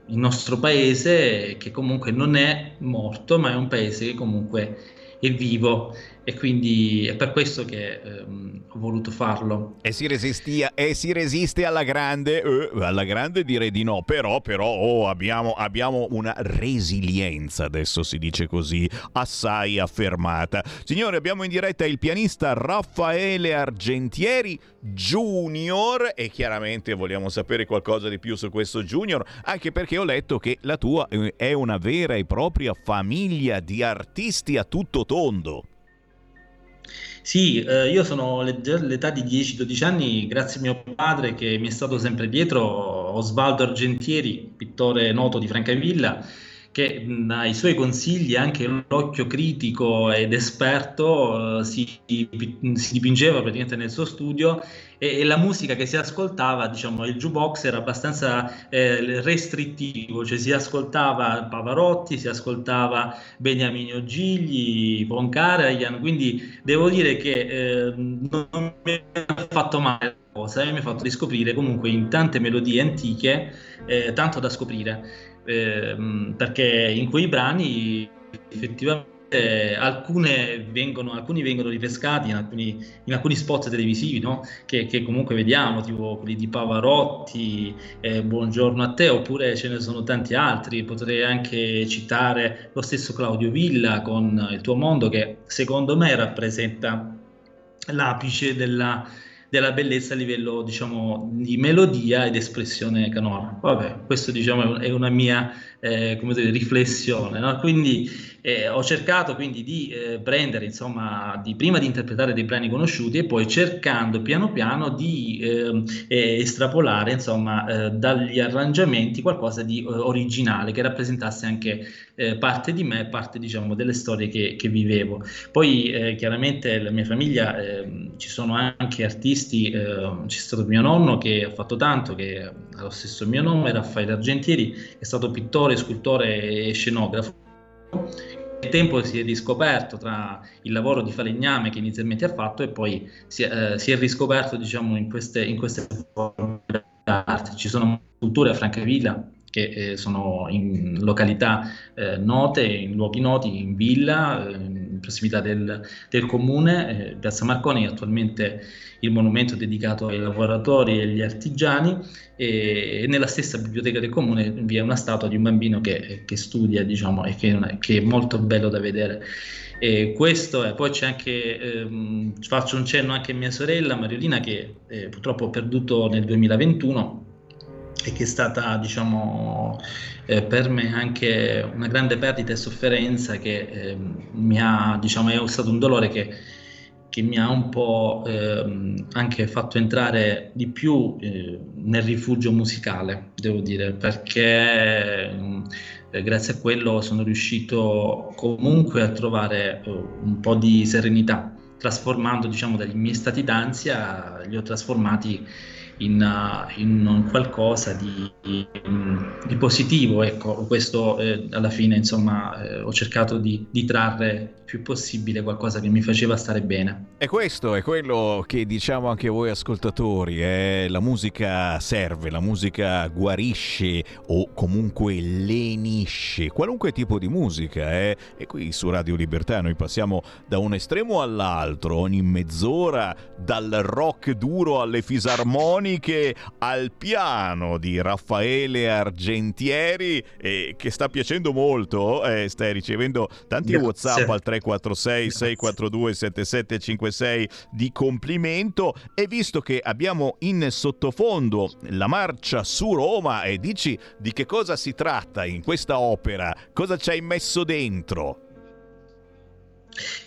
il nostro paese che comunque non è morto, ma è un paese che comunque è vivo. E quindi è per questo che ehm, voluto farlo. E si, resistia, e si resiste alla grande, eh, alla grande direi di no, però, però oh, abbiamo, abbiamo, una resilienza, adesso si dice così, assai affermata. Signore, abbiamo in diretta il pianista Raffaele Argentieri Junior e chiaramente vogliamo sapere qualcosa di più su questo Junior, anche perché ho letto che la tua eh, è una vera e propria famiglia di artisti a tutto tondo. Sì, eh, io sono all'età di 10-12 anni, grazie a mio padre che mi è stato sempre dietro, Osvaldo Argentieri, pittore noto di Francavilla, che dai suoi consigli anche l'occhio critico ed esperto uh, si, si, dipingeva praticamente nel suo studio e, e, la musica che si ascoltava, diciamo, il jukebox era abbastanza eh, restrittivo, cioè si ascoltava Pavarotti, si ascoltava Beniamino Gigli, Von Karajan, quindi devo dire che eh, non mi ha fatto male cosa e mi ha fatto riscoprire comunque in tante melodie antiche eh, tanto da scoprire ehm, perché in quei brani effettivamente alcune vengono, alcuni vengono ripescati in alcuni, in alcuni spot televisivi no? che, che, comunque vediamo, tipo quelli di Pavarotti, eh, Buongiorno a te, oppure ce ne sono tanti altri. Potrei anche citare lo stesso Claudio Villa con Il tuo mondo, che secondo me rappresenta l'apice della, della bellezza a livello diciamo di melodia ed espressione canora. Vabbè, questo diciamo è una mia eh, dire, riflessione. No? Quindi eh, ho cercato quindi di eh, prendere, insomma, di, prima di interpretare dei brani conosciuti e poi cercando piano piano di ehm, estrapolare, insomma, eh, dagli arrangiamenti qualcosa di eh, originale che rappresentasse anche eh, parte di me, parte, diciamo, delle storie che, che vivevo. Poi, chiaramente, la mia famiglia ehm, ci sono anche artisti, ehm, c'è stato mio nonno che ha fatto tanto, che ha lo stesso mio nome, Raffaele Argentieri, è stato pittore, scultore e scenografo tempo si è riscoperto tra il lavoro di falegname che inizialmente ha fatto e poi si è, eh, si è riscoperto diciamo, in, queste, in queste forme d'arte. Ci sono culture a Francavilla che eh, sono in località eh, note, in luoghi noti, in villa, eh, in prossimità del, del comune. Eh, Piazza Marconi è attualmente il monumento dedicato ai lavoratori e agli artigiani e, e nella stessa biblioteca del comune vi è una statua di un bambino che, che studia diciamo, e che, che, è molto bello da vedere. E questo è, poi c'è anche, ehm, faccio un cenno anche a mia sorella Mariolina che eh, purtroppo ho perduto nel 2021 e che è stata diciamo eh, per me anche una grande perdita e sofferenza che eh, mi ha diciamo è stato un dolore che, che mi ha un po' eh, anche fatto entrare di più eh, nel rifugio musicale devo dire perché eh, grazie a quello sono riuscito comunque a trovare eh, un po' di serenità trasformando diciamo dagli miei stati d'ansia li ho trasformati in, in qualcosa di, di, positivo. Ecco, questo eh, alla fine insomma eh, ho cercato di, di trarre più possibile qualcosa che mi faceva stare bene. E questo è quello che diciamo anche voi ascoltatori, eh? la musica serve, la musica guarisce o comunque lenisce, qualunque tipo di musica. Eh? E qui su Radio Libertà noi passiamo da un estremo all'altro, ogni mezz'ora, dal rock duro alle fisarmoniche al piano di Raffaele Argentieri, eh, che sta piacendo molto, eh, stai ricevendo tanti Grazie. WhatsApp al 3 346 642 7756 di complimento e visto che abbiamo in sottofondo la marcia su Roma e dici di che cosa si tratta in questa opera, cosa ci hai messo dentro?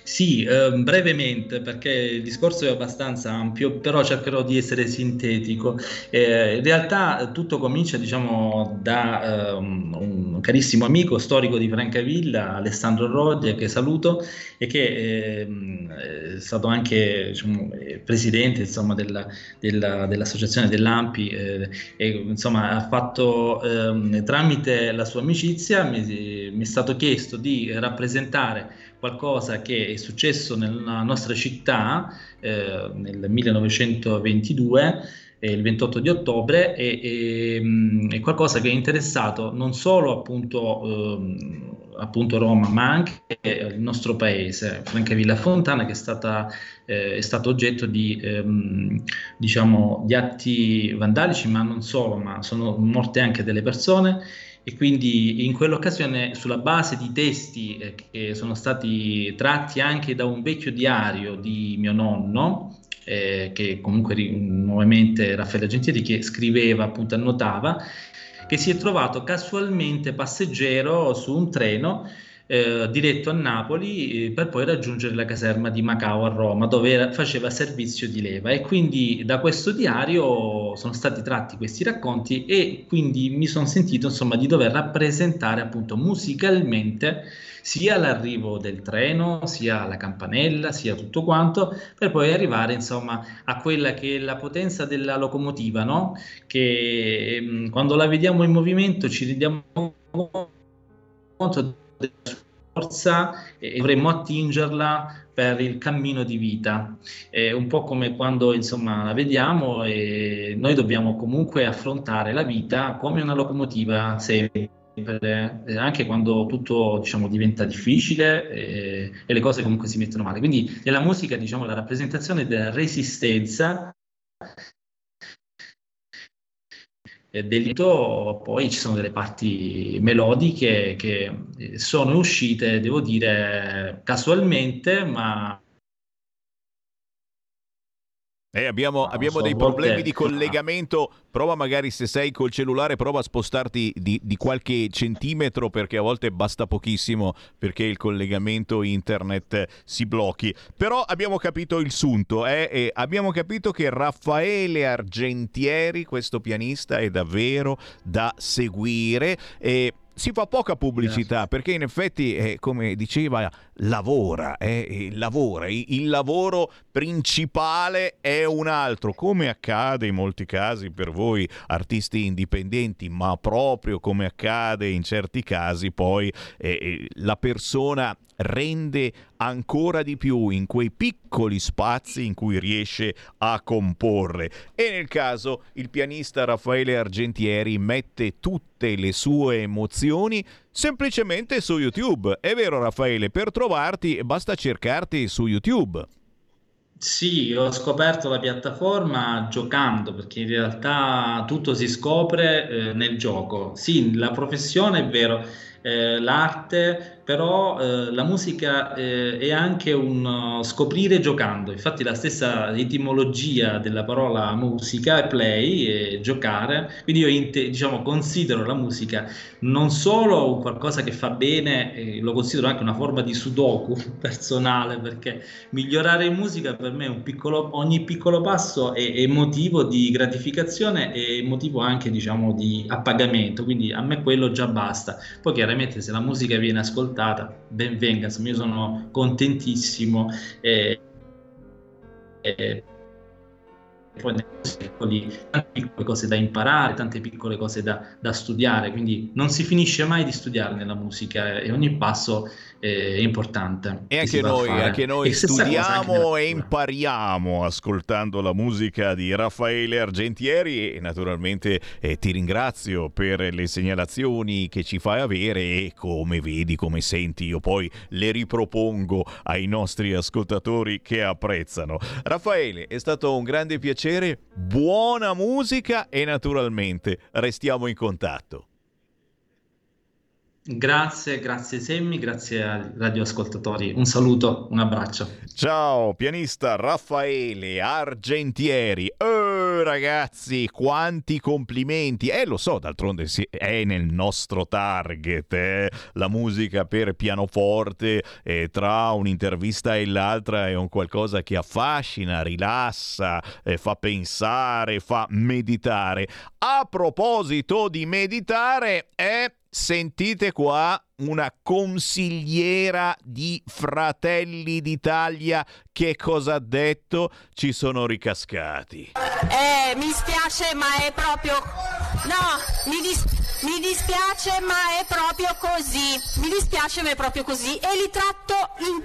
Sì, eh, brevemente perché il discorso è abbastanza ampio, però cercherò di essere sintetico. Eh, in realtà tutto comincia diciamo, da eh, un carissimo amico storico di Francavilla, Alessandro Roglia, che saluto e che ehm, è stato anche diciamo, presidente insomma, della, della, dell'associazione dell'AMPI eh, e insomma, ha fatto ehm, tramite la sua amicizia mi, mi è stato chiesto di rappresentare qualcosa che è successo nella nostra città eh, nel 1922 eh, il 28 di ottobre e, e, mm, è qualcosa che è interessato non solo appunto, eh, appunto Roma ma anche il nostro paese Francavilla Fontana che è, stata, eh, è stato oggetto di, ehm, diciamo, di atti vandalici ma non solo ma sono morte anche delle persone e quindi in quell'occasione sulla base di testi eh, che sono stati tratti anche da un vecchio diario di mio nonno, eh, che comunque nuovamente Raffaele Gentieri che scriveva, appunto annotava, che si è trovato casualmente passeggero su un treno eh, diretto a Napoli eh, per poi raggiungere la caserma di Macao a Roma, dove era, faceva servizio di leva. E quindi da questo diario sono stati tratti questi racconti e quindi mi sono sentito insomma di dover rappresentare appunto musicalmente sia l'arrivo del treno, sia la campanella, sia tutto quanto, per poi arrivare insomma a quella che è la potenza della locomotiva, no? che mh, mm, quando la vediamo in movimento ci rendiamo conto della forza e dovremmo attingerla per il cammino di vita. È un po' come quando insomma la vediamo e noi dobbiamo comunque affrontare la vita come una locomotiva sempre eh, anche quando tutto diciamo, diventa difficile e, e, le cose comunque si mettono male. Quindi nella musica diciamo, la rappresentazione della resistenza delitto, poi ci sono delle parti melodiche che sono uscite, devo dire, casualmente, ma eh, abbiamo, no, abbiamo dei problemi di collegamento. Prova magari se sei col cellulare, prova a spostarti di, di, qualche centimetro perché a volte basta pochissimo perché il collegamento internet si blocchi. Però abbiamo capito il sunto, eh? abbiamo capito che Raffaele Argentieri, questo pianista, è davvero da seguire. E si fa poca pubblicità perché in effetti, eh, come diceva, lavora, eh, lavora. Il lavoro principale è un altro, come accade in molti casi per voi artisti indipendenti, ma proprio come accade in certi casi poi eh, eh la persona rende ancora di più in quei piccoli spazi in cui riesce a comporre. E nel caso il pianista Raffaele Argentieri mette tutte le sue emozioni semplicemente su YouTube. È vero Raffaele, per trovarti basta cercarti su YouTube. Sì, ho scoperto la piattaforma giocando perché in realtà tutto si scopre eh, nel gioco. Sì, la professione è vero, eh, l'arte però eh, la musica eh, è anche un uh, scoprire giocando, infatti la stessa etimologia della parola musica è play, e giocare, quindi io diciamo, considero la musica non solo qualcosa che fa bene, eh, lo considero anche una forma di sudoku personale, perché migliorare in musica per me piccolo, ogni piccolo passo è, è motivo di gratificazione e motivo anche diciamo, di appagamento, quindi a me quello già basta. Poi chiaramente se la musica viene ascoltata, ascoltata, ben venga, io sono contentissimo. E, e poi tante piccole cose da imparare, tante piccole cose da, da, studiare, quindi non si finisce mai di studiare nella musica e ogni passo è importante. E anche noi, anche noi studiamo e impariamo ascoltando la musica di Raffaele Argentieri e naturalmente eh, ti ringrazio per le segnalazioni che ci fai avere e come vedi, come senti, io poi le ripropongo ai nostri ascoltatori che apprezzano. Raffaele, è stato un grande piacere, buona musica e naturalmente restiamo in contatto. Grazie, grazie Semmi, grazie ai radioascoltatori. Un saluto, un abbraccio. Ciao, pianista Raffaele Argentieri. Oh, ragazzi, quanti complimenti. Eh, lo so, d'altronde è nel nostro target. Eh? La musica per pianoforte eh, tra un'intervista e l'altra è un qualcosa che affascina, rilassa, eh, fa pensare, fa meditare. A proposito di meditare, è sentite qua una consigliera di Fratelli d'Italia che cosa ha detto? Ci sono ricascati. Eh, mi spiace ma è proprio... No, mi, dis... mi dispiace ma è proprio così. Mi dispiace ma è proprio così. E li tratto in...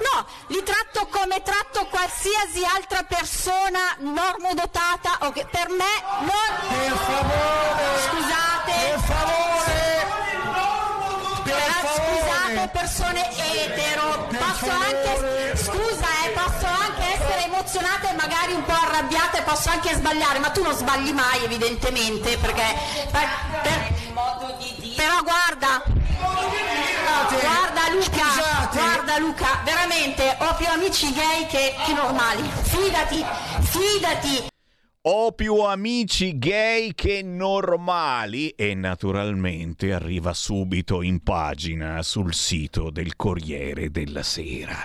No, li tratto come tratto qualsiasi altra persona normodotata. Okay. Per me non... Per favore! Scusate! Per favore! Scusate persone etero, posso anche, scusa eh, posso anche essere emozionata e magari un po' arrabbiata e posso anche sbagliare, ma tu non sbagli mai evidentemente perché... Per, per, però guarda, guarda Luca, guarda Luca, veramente ho più amici gay che, che normali, fidati, fidati. Ho più amici gay che normali e naturalmente arriva subito in pagina sul sito del Corriere della Sera.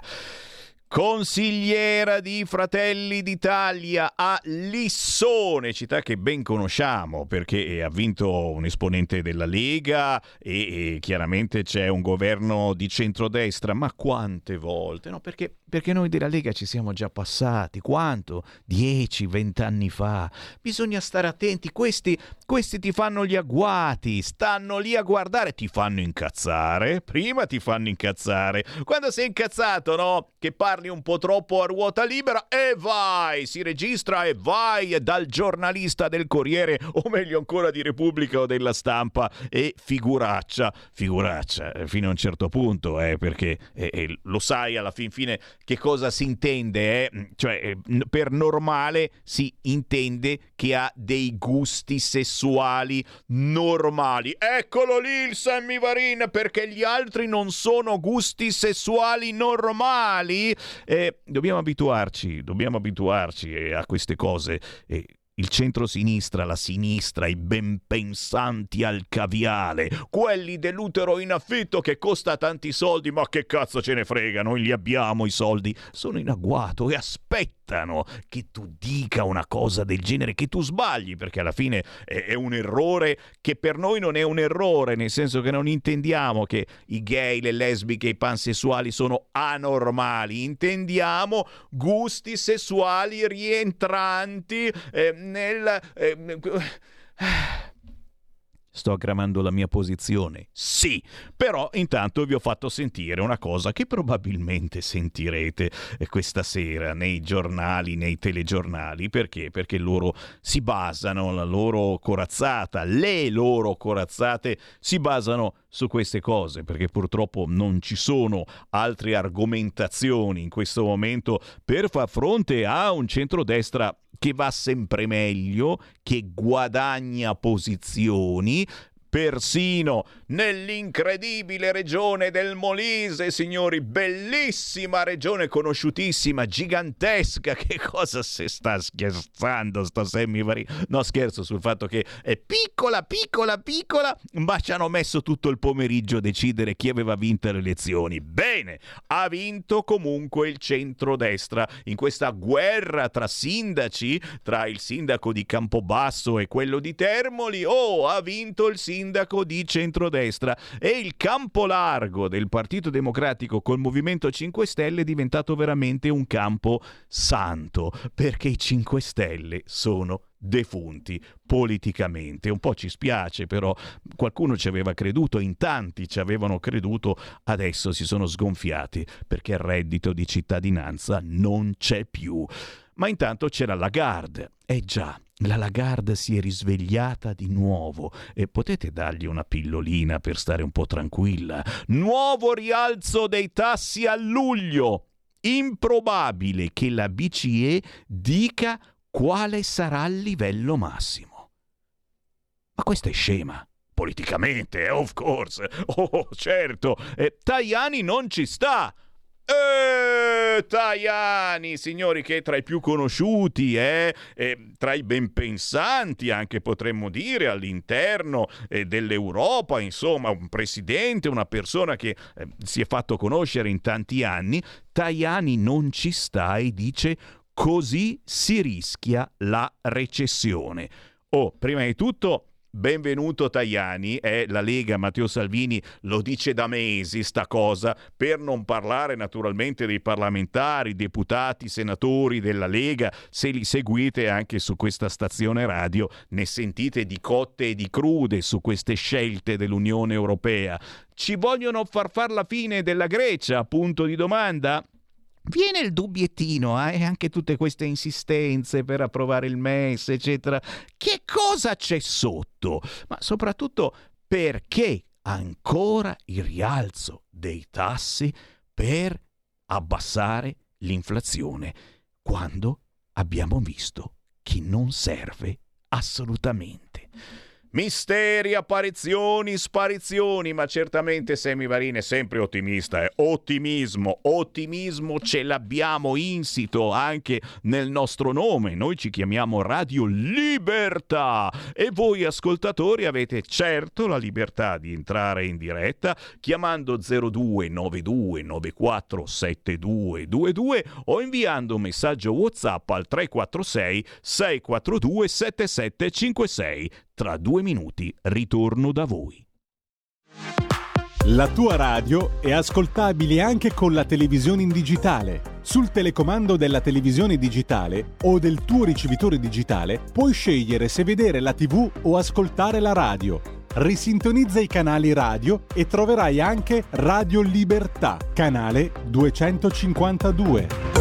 Consigliera di Fratelli d'Italia a Lissone, città che ben conosciamo perché ha vinto un esponente della Lega e, e chiaramente c'è un governo di centrodestra, ma quante volte? No, perché, perché noi della Lega ci siamo già passati, quanto? 10-20 anni fa. Bisogna stare attenti, questi, questi ti fanno gli agguati, stanno lì a guardare, ti fanno incazzare, prima ti fanno incazzare, quando sei incazzato, no? Che parli un po' troppo a ruota libera e vai, si registra e vai dal giornalista del Corriere o meglio ancora di Repubblica o della Stampa e figuraccia, figuraccia fino a un certo punto, eh, perché eh, eh, lo sai alla fin fine che cosa si intende, eh? cioè eh, per normale si intende che ha dei gusti sessuali normali. Eccolo lì il Sammy Varin perché gli altri non sono gusti sessuali normali eh, dobbiamo abituarci, dobbiamo abituarci eh, a queste cose. Eh, il centro-sinistra, la sinistra, i benpensanti al caviale, quelli dell'utero in affitto che costa tanti soldi, ma che cazzo ce ne frega, noi li abbiamo i soldi, sono in agguato e aspettano che tu dica una cosa del genere, che tu sbagli, perché alla fine è, è un errore che per noi non è un errore, nel senso che non intendiamo che i gay, le lesbiche, i pansessuali sono anormali, intendiamo gusti sessuali rientranti. Eh, nel... Eh, Sto aggramando la mia posizione. Sì, però intanto vi ho fatto sentire una cosa che probabilmente sentirete questa sera nei giornali, nei telegiornali. Perché? Perché loro si basano, la loro corazzata, le loro corazzate si basano su queste cose, perché purtroppo non ci sono altre argomentazioni in questo momento per far fronte a un centrodestra che va sempre meglio, che guadagna posizioni, persino nell'incredibile regione del Molise, signori, bellissima regione, conosciutissima, gigantesca. Che cosa se sta scherzando sto Semivari? No, scherzo sul fatto che è piccola, piccola, piccola, ma ci hanno messo tutto il pomeriggio a decidere chi aveva vinto le elezioni. Bene, ha vinto comunque il centrodestra in questa guerra tra sindaci, tra il sindaco di Campobasso e quello di Termoli. Oh, ha vinto il sindaco sindaco di centrodestra e il campo largo del Partito Democratico col Movimento 5 Stelle è diventato veramente un campo santo perché i 5 Stelle sono defunti politicamente. Un po' ci spiace, però qualcuno ci aveva creduto, in tanti ci avevano creduto, adesso si sono sgonfiati perché il reddito di cittadinanza non c'è più. Ma intanto c'era Lagarde. Eh già, la Lagarde si è risvegliata di nuovo e potete dargli una pillolina per stare un po' tranquilla. Nuovo rialzo dei tassi a luglio. Improbabile che la BCE dica quale sarà il livello massimo. Ma questa è scema. Politicamente, of course. Oh, certo. Eh, Tajani non ci sta. Eh, Tajani, signori, che è tra i più conosciuti, eh? Eh, tra i ben pensanti, anche potremmo dire, all'interno eh, dell'Europa, insomma, un presidente, una persona che eh, si è fatto conoscere in tanti anni. Tajani non ci sta e dice così si rischia la recessione. Oh, prima di tutto Benvenuto Tajani, è la Lega, Matteo Salvini lo dice da mesi sta cosa, per non parlare naturalmente dei parlamentari, deputati, senatori della Lega, se li seguite anche su questa stazione radio ne sentite di cotte e di crude su queste scelte dell'Unione Europea. Ci vogliono far far la fine della Grecia? Punto di domanda? Viene il dubbiettino eh? e anche tutte queste insistenze per approvare il MES, eccetera. Che cosa c'è sotto? Ma soprattutto perché ancora il rialzo dei tassi per abbassare l'inflazione quando abbiamo visto che non serve assolutamente. Misteri, apparizioni, sparizioni, ma certamente Semivarin è sempre ottimista. Eh. Ottimismo, ottimismo ce l'abbiamo insito anche nel nostro nome. Noi ci chiamiamo Radio Libertà e voi ascoltatori avete certo la libertà di entrare in diretta chiamando 0292947222 o inviando un messaggio WhatsApp al 346 642 7756 tra due minuti ritorno da voi. La tua radio è ascoltabile anche con la televisione in digitale. Sul telecomando della televisione digitale o del tuo ricevitore digitale puoi scegliere se vedere la TV o ascoltare la radio. Risintonizza i canali radio e troverai anche Radio Libertà, canale 252.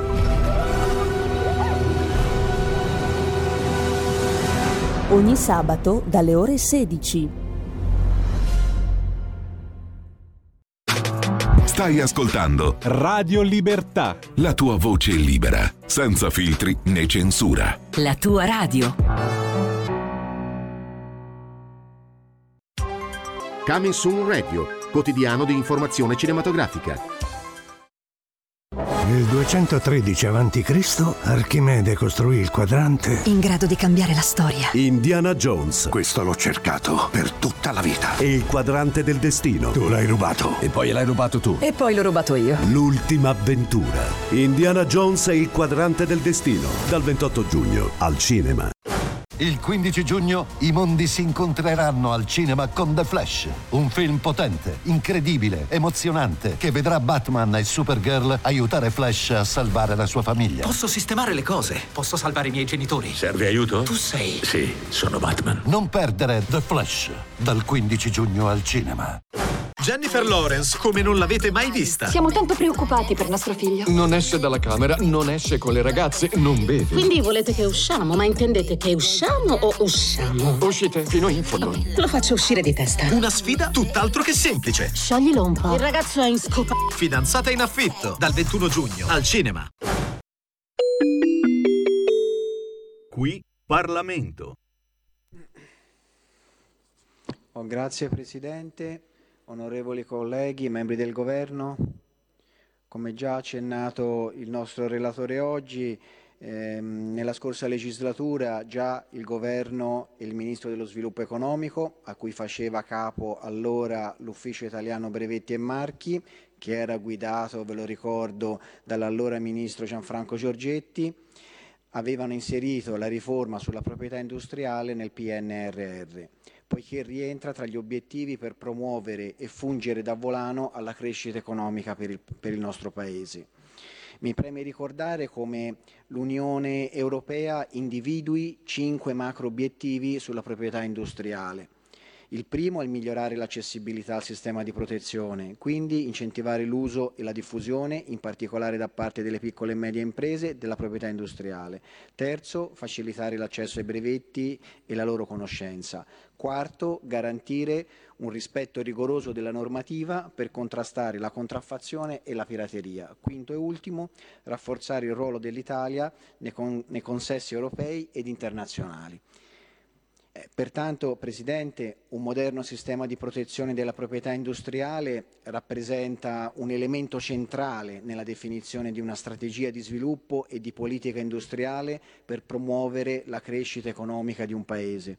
Ogni sabato dalle ore 16. Stai ascoltando Radio Libertà. La tua voce libera, senza filtri né censura. La tua radio. Coming Soon Radio, quotidiano di informazione cinematografica. Nel 213 a.C. Archimede costruì il quadrante in grado di cambiare la storia. Indiana Jones. Questo l'ho cercato per tutta la vita. E il quadrante del destino. Tu l'hai rubato. E poi l'hai rubato tu. E poi l'ho rubato io. L'ultima avventura. Indiana Jones e il quadrante del destino. Dal 28 giugno al cinema. Il 15 giugno i mondi si incontreranno al cinema con The Flash, un film potente, incredibile, emozionante che vedrà Batman e Supergirl aiutare Flash a salvare la sua famiglia. Posso sistemare le cose, posso salvare i miei genitori. Serve aiuto? Tu sei. Sì, sono Batman. Non perdere The Flash dal 15 giugno al cinema. Jennifer Lawrence, come non l'avete mai vista. Siamo tanto preoccupati per nostro figlio. Non esce dalla camera, non esce con le ragazze, non beve. Quindi volete che usciamo, ma intendete che usciamo o usciamo? Uscite fino in fondo. Lo faccio uscire di testa. Una sfida tutt'altro che semplice. Scioglilo un po'. Il ragazzo è in scopa. Fidanzata in affitto, dal 21 giugno, al cinema. Qui Parlamento. Oh, grazie Presidente onorevoli colleghi, membri del Governo, come già accennato il nostro relatore oggi, ehm, nella scorsa legislatura già il Governo e il Ministro dello Sviluppo Economico, a cui faceva capo allora l'Ufficio Italiano Brevetti e Marchi, che era guidato, ve lo ricordo, dall'allora Ministro Gianfranco Giorgetti, avevano inserito la riforma sulla proprietà industriale nel PNRR poiché rientra tra gli obiettivi per promuovere e fungere da volano alla crescita economica per il, per il nostro Paese. Mi preme ricordare come l'Unione Europea individui cinque macro obiettivi sulla proprietà industriale il primo è migliorare l'accessibilità al sistema di protezione, quindi incentivare l'uso e la diffusione, in particolare da parte delle piccole e medie imprese, della proprietà industriale. Terzo, facilitare l'accesso ai brevetti e la loro conoscenza. Quarto, garantire un rispetto rigoroso della normativa per contrastare la contraffazione e la pirateria. Quinto e ultimo, rafforzare il ruolo dell'Italia nei consessi europei ed internazionali. Eh, pertanto, Presidente, un moderno sistema di protezione della proprietà industriale rappresenta un elemento centrale nella definizione di una strategia di sviluppo e di politica industriale per promuovere la crescita economica di un Paese.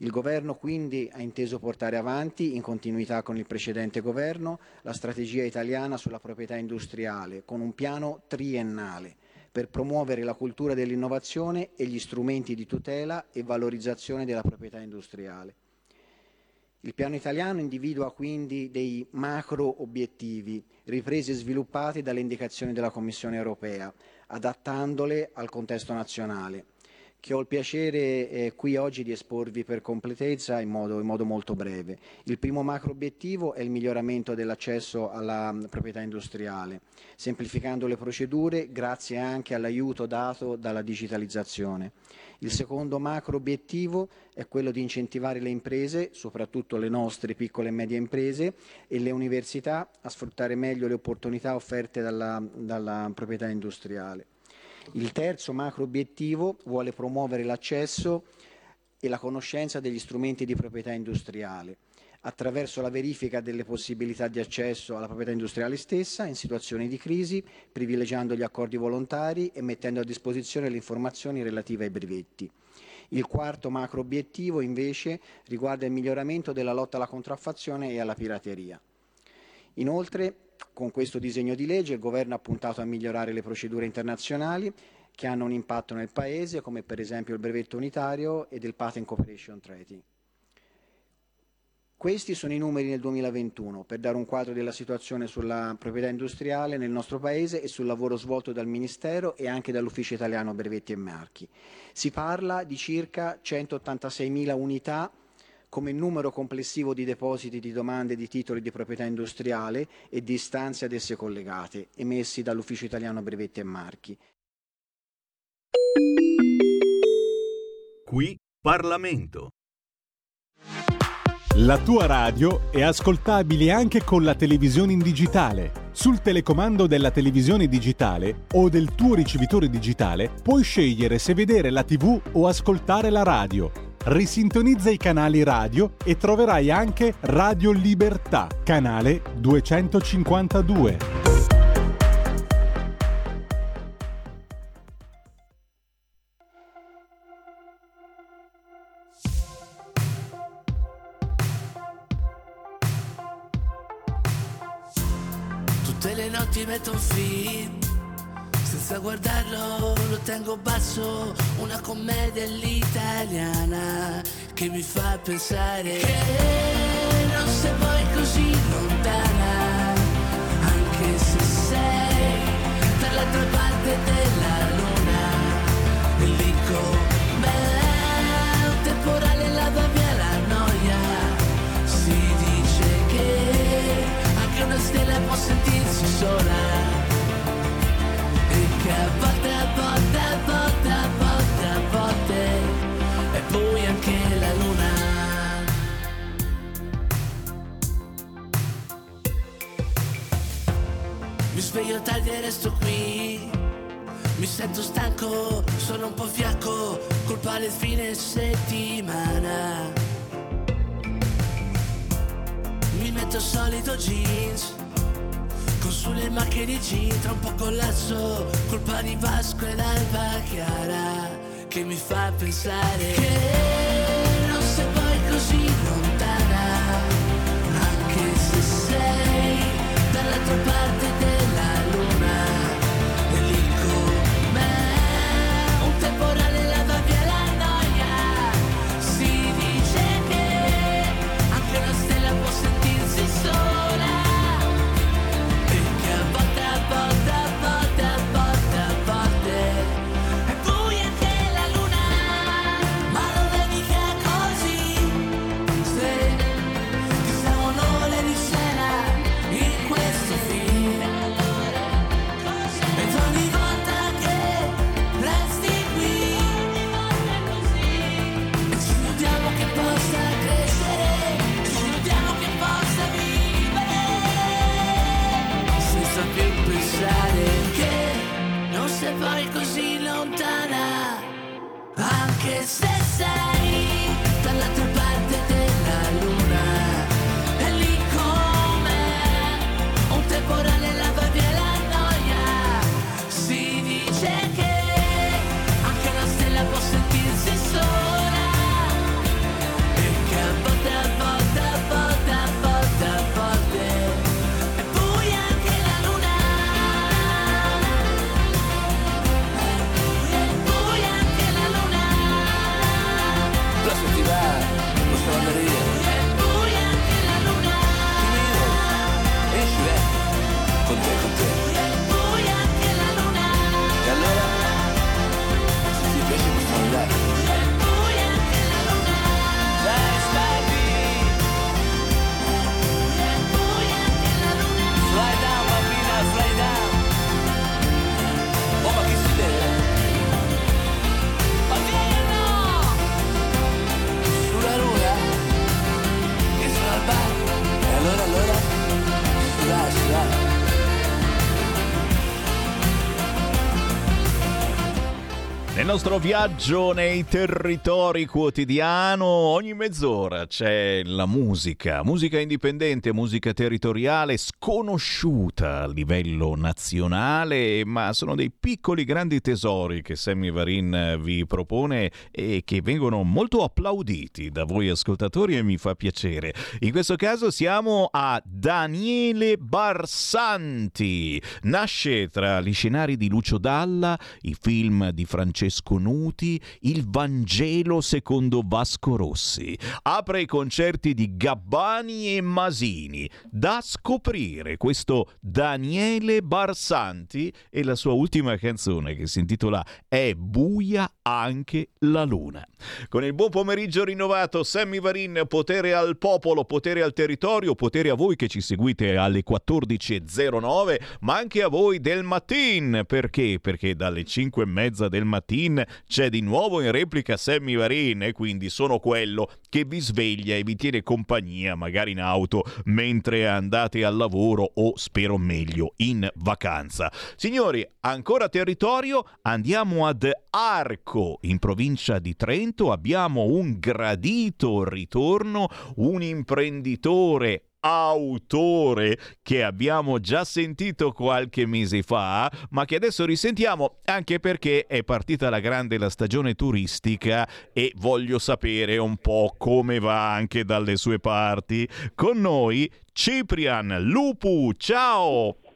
Il governo quindi ha inteso portare avanti, in continuità con il precedente governo, la strategia italiana sulla proprietà industriale con un piano triennale per promuovere la cultura dell'innovazione e gli strumenti di tutela e valorizzazione della proprietà industriale. Il piano italiano individua quindi dei macro obiettivi, ripresi e sviluppati dalle indicazioni della Commissione europea, adattandole al contesto nazionale che ho il piacere eh, qui oggi di esporvi per completezza in modo, in modo, molto breve. Il primo macro obiettivo è il miglioramento dell'accesso alla mh, proprietà industriale, semplificando le procedure grazie anche all'aiuto dato dalla digitalizzazione. Il secondo macro obiettivo è quello di incentivare le imprese, soprattutto le nostre piccole e medie imprese, e le università a sfruttare meglio le opportunità offerte dalla, dalla proprietà industriale. Il terzo macro obiettivo vuole promuovere l'accesso e la conoscenza degli strumenti di proprietà industriale attraverso la verifica delle possibilità di accesso alla proprietà industriale stessa in situazioni di crisi, privilegiando gli accordi volontari e mettendo a disposizione le informazioni relative ai brevetti. Il quarto macro obiettivo invece riguarda il miglioramento della lotta alla contraffazione e alla pirateria. Inoltre con questo disegno di legge il governo ha puntato a migliorare le procedure internazionali che hanno un impatto nel Paese, come per esempio il brevetto unitario ed il Patent Cooperation Treaty. Questi sono i numeri nel 2021 per dare un quadro della situazione sulla proprietà industriale nel nostro Paese e sul lavoro svolto dal Ministero e anche dall'Ufficio Italiano Brevetti e Marchi. Si parla di circa 186.000 unità come numero complessivo di depositi di domande di titoli di proprietà industriale e di istanze ad esse collegate, emessi dall'Ufficio Italiano Brevetti e Marchi. Qui Parlamento. La tua radio è ascoltabile anche con la televisione in digitale. Sul telecomando della televisione digitale o del tuo ricevitore digitale puoi scegliere se vedere la TV o ascoltare la radio risintonizza i canali radio e troverai anche Radio Libertà, canale 252. Tutte le notti metto un film senza guardarlo lo tengo basso, una commedia all'italiana che mi fa pensare che non sei poi così lontana, anche se sei dall'altra parte della luna, sono un po' fiacco, colpa del fine settimana. Mi metto solito jeans con sulle macchie di jean tra un po' collasso colpa di Vasco ed Alba Chiara che mi fa pensare che non sei poi così lontana anche se sei dall'altra parte della poi così lontana, anche se sei dall'altra parte nostro viaggio nei territori quotidiano, ogni mezz'ora c'è la musica, musica indipendente, musica territoriale, sconosciuta a livello nazionale, ma sono dei piccoli grandi tesori che Sammy Varin vi propone e che vengono molto applauditi da voi ascoltatori e mi fa piacere. In questo caso siamo a Daniele Barsanti. Nasce tra gli scenari di Lucio Dalla, i film di Francesco Francesco Nuti, il Vangelo secondo Vasco Rossi. Apre i concerti di Gabbani e Masini. Da scoprire questo Daniele Barsanti e la sua ultima canzone che si intitola È buia anche la luna. Con il buon pomeriggio rinnovato, Sammy Varin, potere al popolo, potere al territorio, potere a voi che ci seguite alle 14.09, ma anche a voi del mattino. Perché? Perché dalle 5 e mezza del mattino c'è di nuovo in replica Sammy Varin e quindi sono quello che vi sveglia e vi tiene compagnia, magari in auto, mentre andate al lavoro o, spero meglio, in vacanza. Signori, ancora territorio, andiamo ad Arco, in provincia di Trento, abbiamo un gradito ritorno, un imprenditore autore che abbiamo già sentito qualche mese fa, ma che adesso risentiamo anche perché è partita la grande la stagione turistica e voglio sapere un po' come va anche dalle sue parti. Con noi Ciprian Lupu, ciao!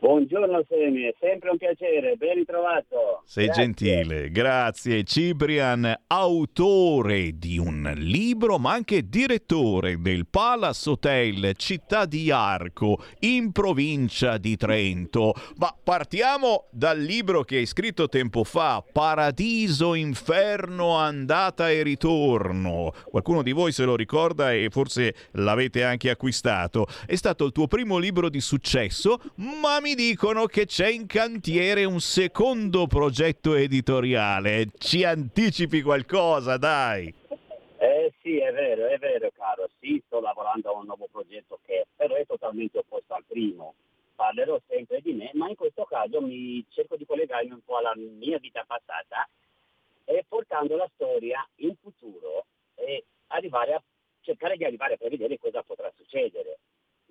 Buongiorno Semi, è sempre un piacere, ben ritrovato. Sei grazie. gentile, grazie. Cibrian, autore di un libro, ma anche direttore del Palace Hotel Città di Arco, in provincia di Trento. Ma partiamo dal libro che hai scritto tempo fa, Paradiso, Inferno, Andata e Ritorno. Qualcuno di voi se lo ricorda e forse l'avete anche acquistato. È stato il tuo primo libro di successo, ma mi mi dicono che c'è in cantiere un secondo progetto editoriale. Ci anticipi qualcosa, dai. Eh sì, è vero, è vero caro. Sì, sto lavorando a un nuovo progetto che però è totalmente opposto al primo. Parlerò sempre di me, ma in questo caso mi cerco di collegarmi un po' alla mia vita passata e portando la storia in futuro e arrivare a cercare di arrivare a prevedere cosa potrà succedere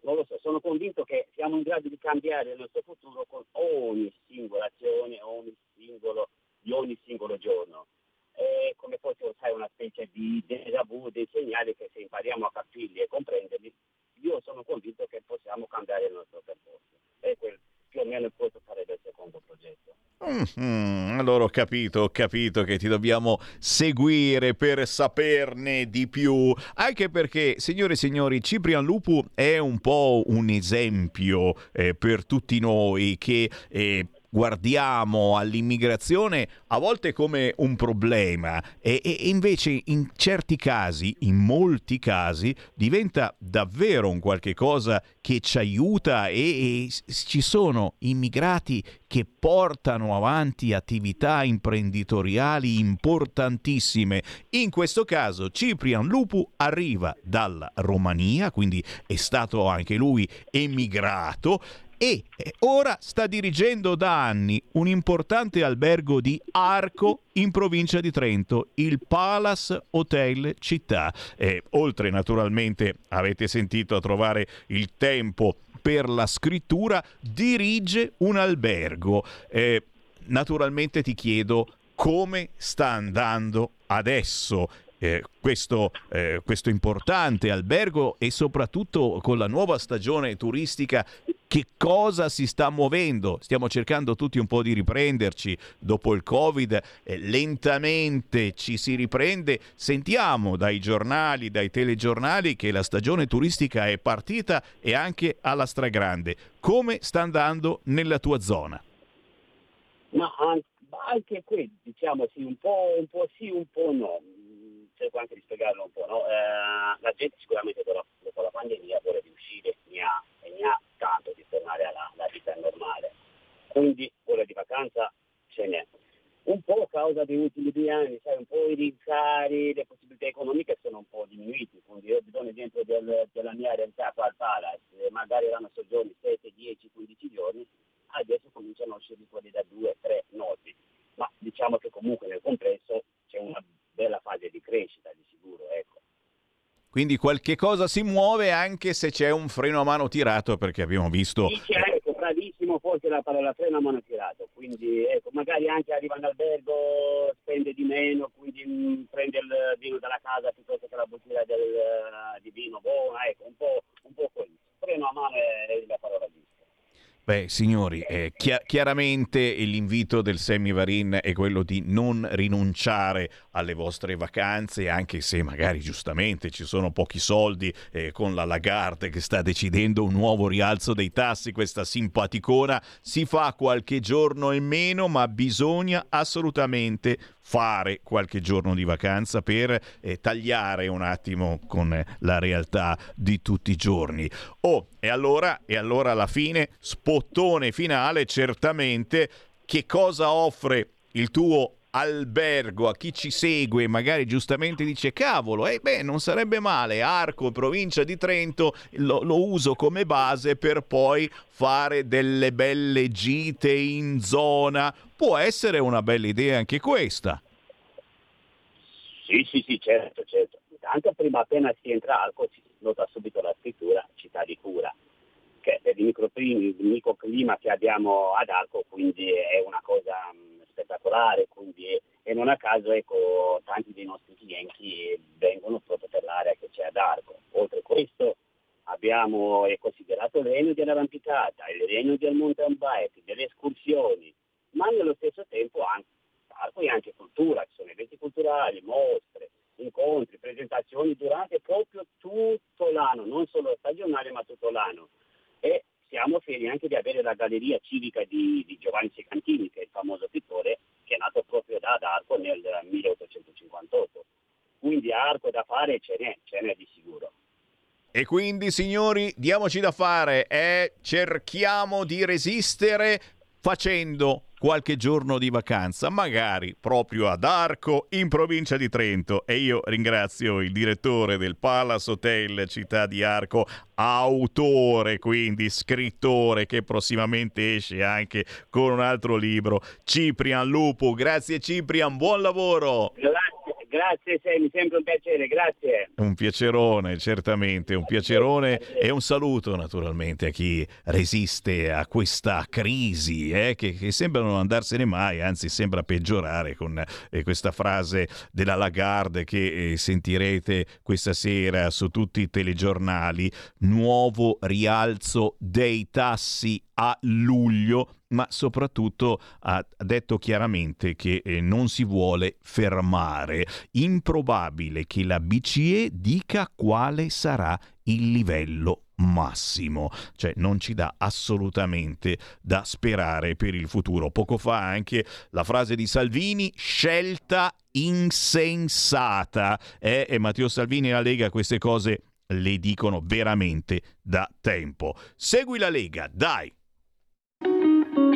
non lo so, sono convinto che siamo in grado di cambiare il nostro futuro con ogni singola azione, ogni singolo, di ogni singolo giorno. È come fosse sai, una specie di déjà vu, dei segnali che se impariamo a capirli e comprenderli, io sono convinto che possiamo cambiare il nostro percorso. Più o meno questo sarebbe il secondo progetto. Mm-hmm, allora ho capito, ho capito che ti dobbiamo seguire per saperne di più, anche perché, signore e signori, Ciprian Lupu è un po' un esempio eh, per tutti noi che eh, guardiamo all'immigrazione a volte come un problema e, e, invece in certi casi, in molti casi, diventa davvero un qualche cosa che ci aiuta e, e ci sono immigrati che portano avanti attività imprenditoriali importantissime. In questo caso Ciprian Lupu arriva dalla Romania, quindi è stato anche lui emigrato e ora sta dirigendo da anni un importante albergo di Arco in provincia di Trento, il Palace Hotel Città. E, oltre naturalmente, avete sentito a trovare il tempo per la scrittura, dirige un albergo. E, naturalmente ti chiedo come sta andando adesso eh, questo, eh, questo, importante albergo e soprattutto con la nuova stagione turistica che cosa si sta muovendo? Stiamo cercando tutti un po' di riprenderci dopo il Covid, eh, lentamente ci si riprende, sentiamo dai giornali, dai telegiornali che la stagione turistica è partita e anche alla stragrande. Come sta andando nella tua zona? Ma anche qui diciamo sì, un po', un po' sì, un po' no cerco anche di spiegarlo un po', no? eh, la gente sicuramente dopo, dopo, la pandemia vuole riuscire, ne ha, ne ha tanto di tornare alla, alla vita normale, quindi vuole di vacanza ce n'è. Un po' a causa degli ultimi due anni, sai, un po' i rincari, le possibilità economiche sono un po' diminuite, quindi do un esempio del, della mia realtà qua al Palace, ma magari erano soggiorni 7, 10, 15 giorni, adesso cominciano a uscire quelli da 2, 3 noti. Ma diciamo che comunque nel complesso c'è una bella fase di crescita di sicuro, ecco. Quindi qualche cosa si muove anche se c'è un freno a mano tirato, perché abbiamo visto... Sì, ecco, bravissimo, forse la parola freno a mano tirato, quindi ecco, magari anche arriva in albergo, spende di meno, quindi mh, prende il vino dalla casa piuttosto che la bottiglia del, di vino buona, ecco, un po', un po' così. Freno a mano è, è la parola giusta. Beh, signori, eh, chi- chiaramente l'invito del Semivarin è quello di non rinunciare alle vostre vacanze, anche se magari giustamente ci sono pochi soldi eh, con la Lagarde che sta decidendo un nuovo rialzo dei tassi, questa simpaticona si fa qualche giorno in meno, ma bisogna assolutamente fare qualche giorno di vacanza per eh, tagliare un attimo con eh, la realtà di tutti i giorni. Oh, e allora, e allora alla fine, spottone finale, certamente, che cosa offre il tuo albergo a chi ci segue magari giustamente dice cavolo eh beh non sarebbe male Arco provincia di Trento lo, lo, uso come base per poi fare delle belle gite in zona. Può essere una bella idea anche questa. Sì sì sì certo certo. Intanto prima appena si entra Arco si nota subito la scrittura città di cura che è il microclima che abbiamo ad Arco quindi è una cosa spettacolare, quindi, e non a caso ecco, tanti dei nostri clienti vengono proprio per l'area che c'è ad Arco. Oltre a questo abbiamo considerato il regno dell'arrampicata, il regno del mountain bike, delle escursioni, ma nello stesso tempo anche, Arco è anche cultura, ci sono eventi culturali, mostre, incontri, presentazioni durante proprio tutto l'anno, non solo stagionale ma tutto l'anno. E siamo fieri anche di avere la galleria civica di, di Giovanni Secantini, che è il famoso pittore che è nato proprio da Arco nel 1858. Quindi arco da fare ce n'è, ce n'è di sicuro. E quindi, signori, diamoci da fare e cerchiamo di resistere facendo qualche giorno di vacanza, magari proprio ad Arco in provincia di Trento. E io ringrazio il direttore del Palace Hotel Città di Arco, autore, quindi scrittore che prossimamente esce anche con un altro libro, Ciprian Lupo. Grazie Ciprian, buon lavoro. Grazie. Grazie Semi, sempre un piacere, grazie. Un piacerone, certamente, un piacerone e un saluto naturalmente a chi resiste a questa crisi eh, che, che sembra non andarsene mai, anzi sembra peggiorare con eh, questa frase della Lagarde che eh, sentirete questa sera su tutti i telegiornali, nuovo rialzo dei tassi a luglio, ma soprattutto ha detto chiaramente che eh, non si vuole fermare. Improbabile che la BCE dica quale sarà il livello massimo, cioè non ci dà assolutamente da sperare per il futuro. Poco fa anche la frase di Salvini, scelta insensata. Eh? E Matteo Salvini e la Lega queste cose le dicono veramente da tempo. Segui la Lega, dai!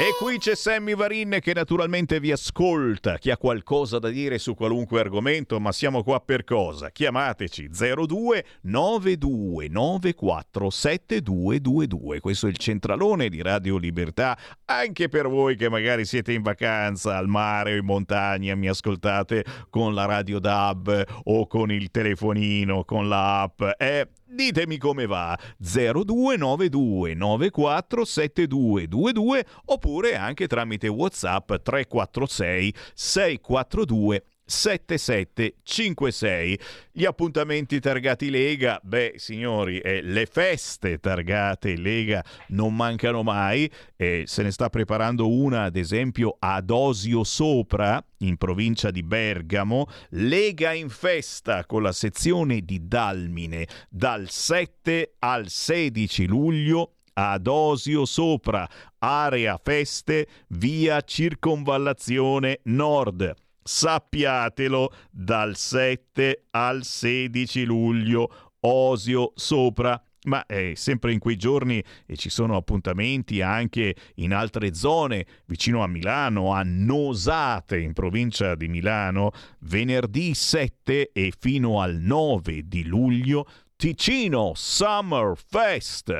E qui c'è Sammy Varin che naturalmente vi ascolta, chi ha qualcosa da dire su qualunque argomento, ma siamo qua per cosa? Chiamateci 02 92 94 7222, questo è il centralone di Radio Libertà, anche per voi che magari siete in vacanza al mare o in montagna, mi ascoltate con la radio DAB o con il telefonino, con l'app, eh, Ditemi come va. 0292 94 7222 oppure anche tramite WhatsApp 346 642 7756. Gli appuntamenti targati Lega, beh signori, eh, le feste targate Lega non mancano mai, eh, se ne sta preparando una ad esempio ad Osio Sopra, in provincia di Bergamo, Lega in festa con la sezione di Dalmine dal 7 al 16 luglio ad Osio Sopra, area feste, via Circonvallazione Nord sappiatelo, dal 7 al 16 luglio, Osio sopra ma eh, sempre in quei giorni e ci sono appuntamenti anche in altre zone vicino a Milano, a Nosate in provincia di Milano, venerdì 7 e fino al 9 di luglio Ticino Summer Fest.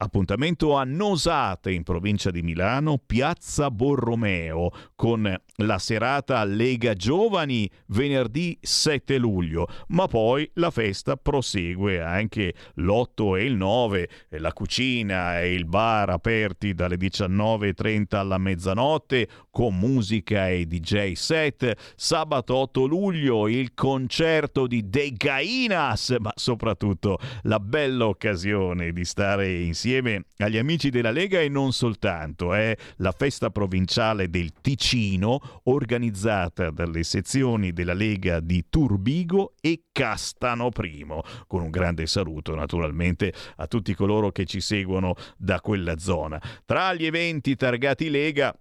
Appuntamento a Nosate in provincia di Milano, Piazza Borromeo, con la serata Lega Giovani venerdì 7 luglio, ma poi la festa prosegue anche l'8 e il 9, la cucina e il bar aperti dalle 19.30 alla mezzanotte con musica e DJ set, sabato 8 luglio il concerto di De Gainas, ma soprattutto la bella occasione di stare insieme agli amici della Lega e non soltanto, è la festa provinciale del Ticino organizzata dalle sezioni della Lega di Turbigo e Castano I, con un grande saluto naturalmente a tutti coloro che ci seguono da quella zona. Tra gli eventi targati Lega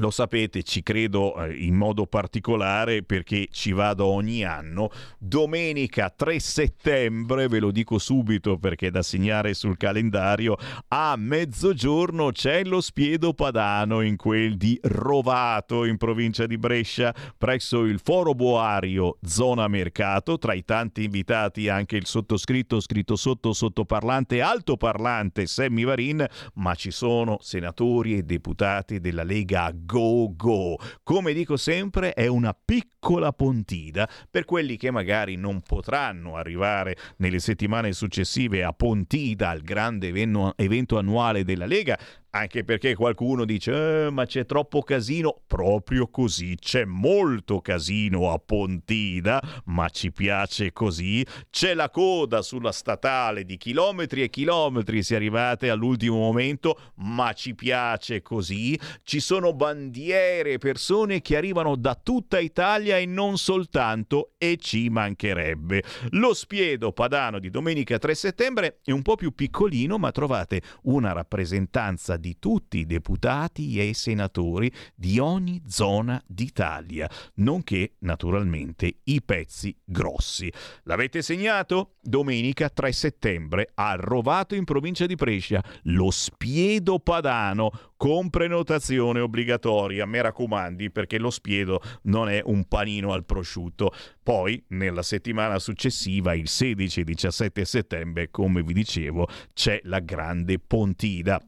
lo sapete, ci credo eh, in modo particolare perché ci vado ogni anno. Domenica 3 settembre, ve lo dico subito perché è da segnare sul calendario, a mezzogiorno c'è lo spiedo padano in quel di Rovato in provincia di Brescia, presso il Foro Boario, zona mercato. Tra i tanti invitati anche il sottoscritto, scritto sotto sottoparlante, altoparlante Sammy Varin, ma ci sono senatori e deputati della Lega go go. Come dico sempre, è una piccola pontida per quelli che magari non potranno arrivare nelle settimane successive a Pontida, al grande evento annuale della Lega, anche perché qualcuno dice eh, ma c'è troppo casino, proprio così, c'è molto casino a Pontida, ma ci piace così, c'è la coda sulla statale di chilometri e chilometri se arrivate all'ultimo momento, ma ci piace così, ci sono bandiere, persone che arrivano da tutta Italia e non soltanto, e ci mancherebbe. Lo spiedo padano di domenica 3 settembre è un po' più piccolino, ma trovate una rappresentanza di tutti i deputati e senatori di ogni zona d'Italia, nonché naturalmente i pezzi grossi. L'avete segnato? Domenica 3 settembre a Rovato in provincia di Brescia, lo Spiedo Padano con prenotazione obbligatoria, mi raccomandi perché lo spiedo non è un panino al prosciutto. Poi nella settimana successiva, il 16 e 17 settembre, come vi dicevo, c'è la grande Pontida.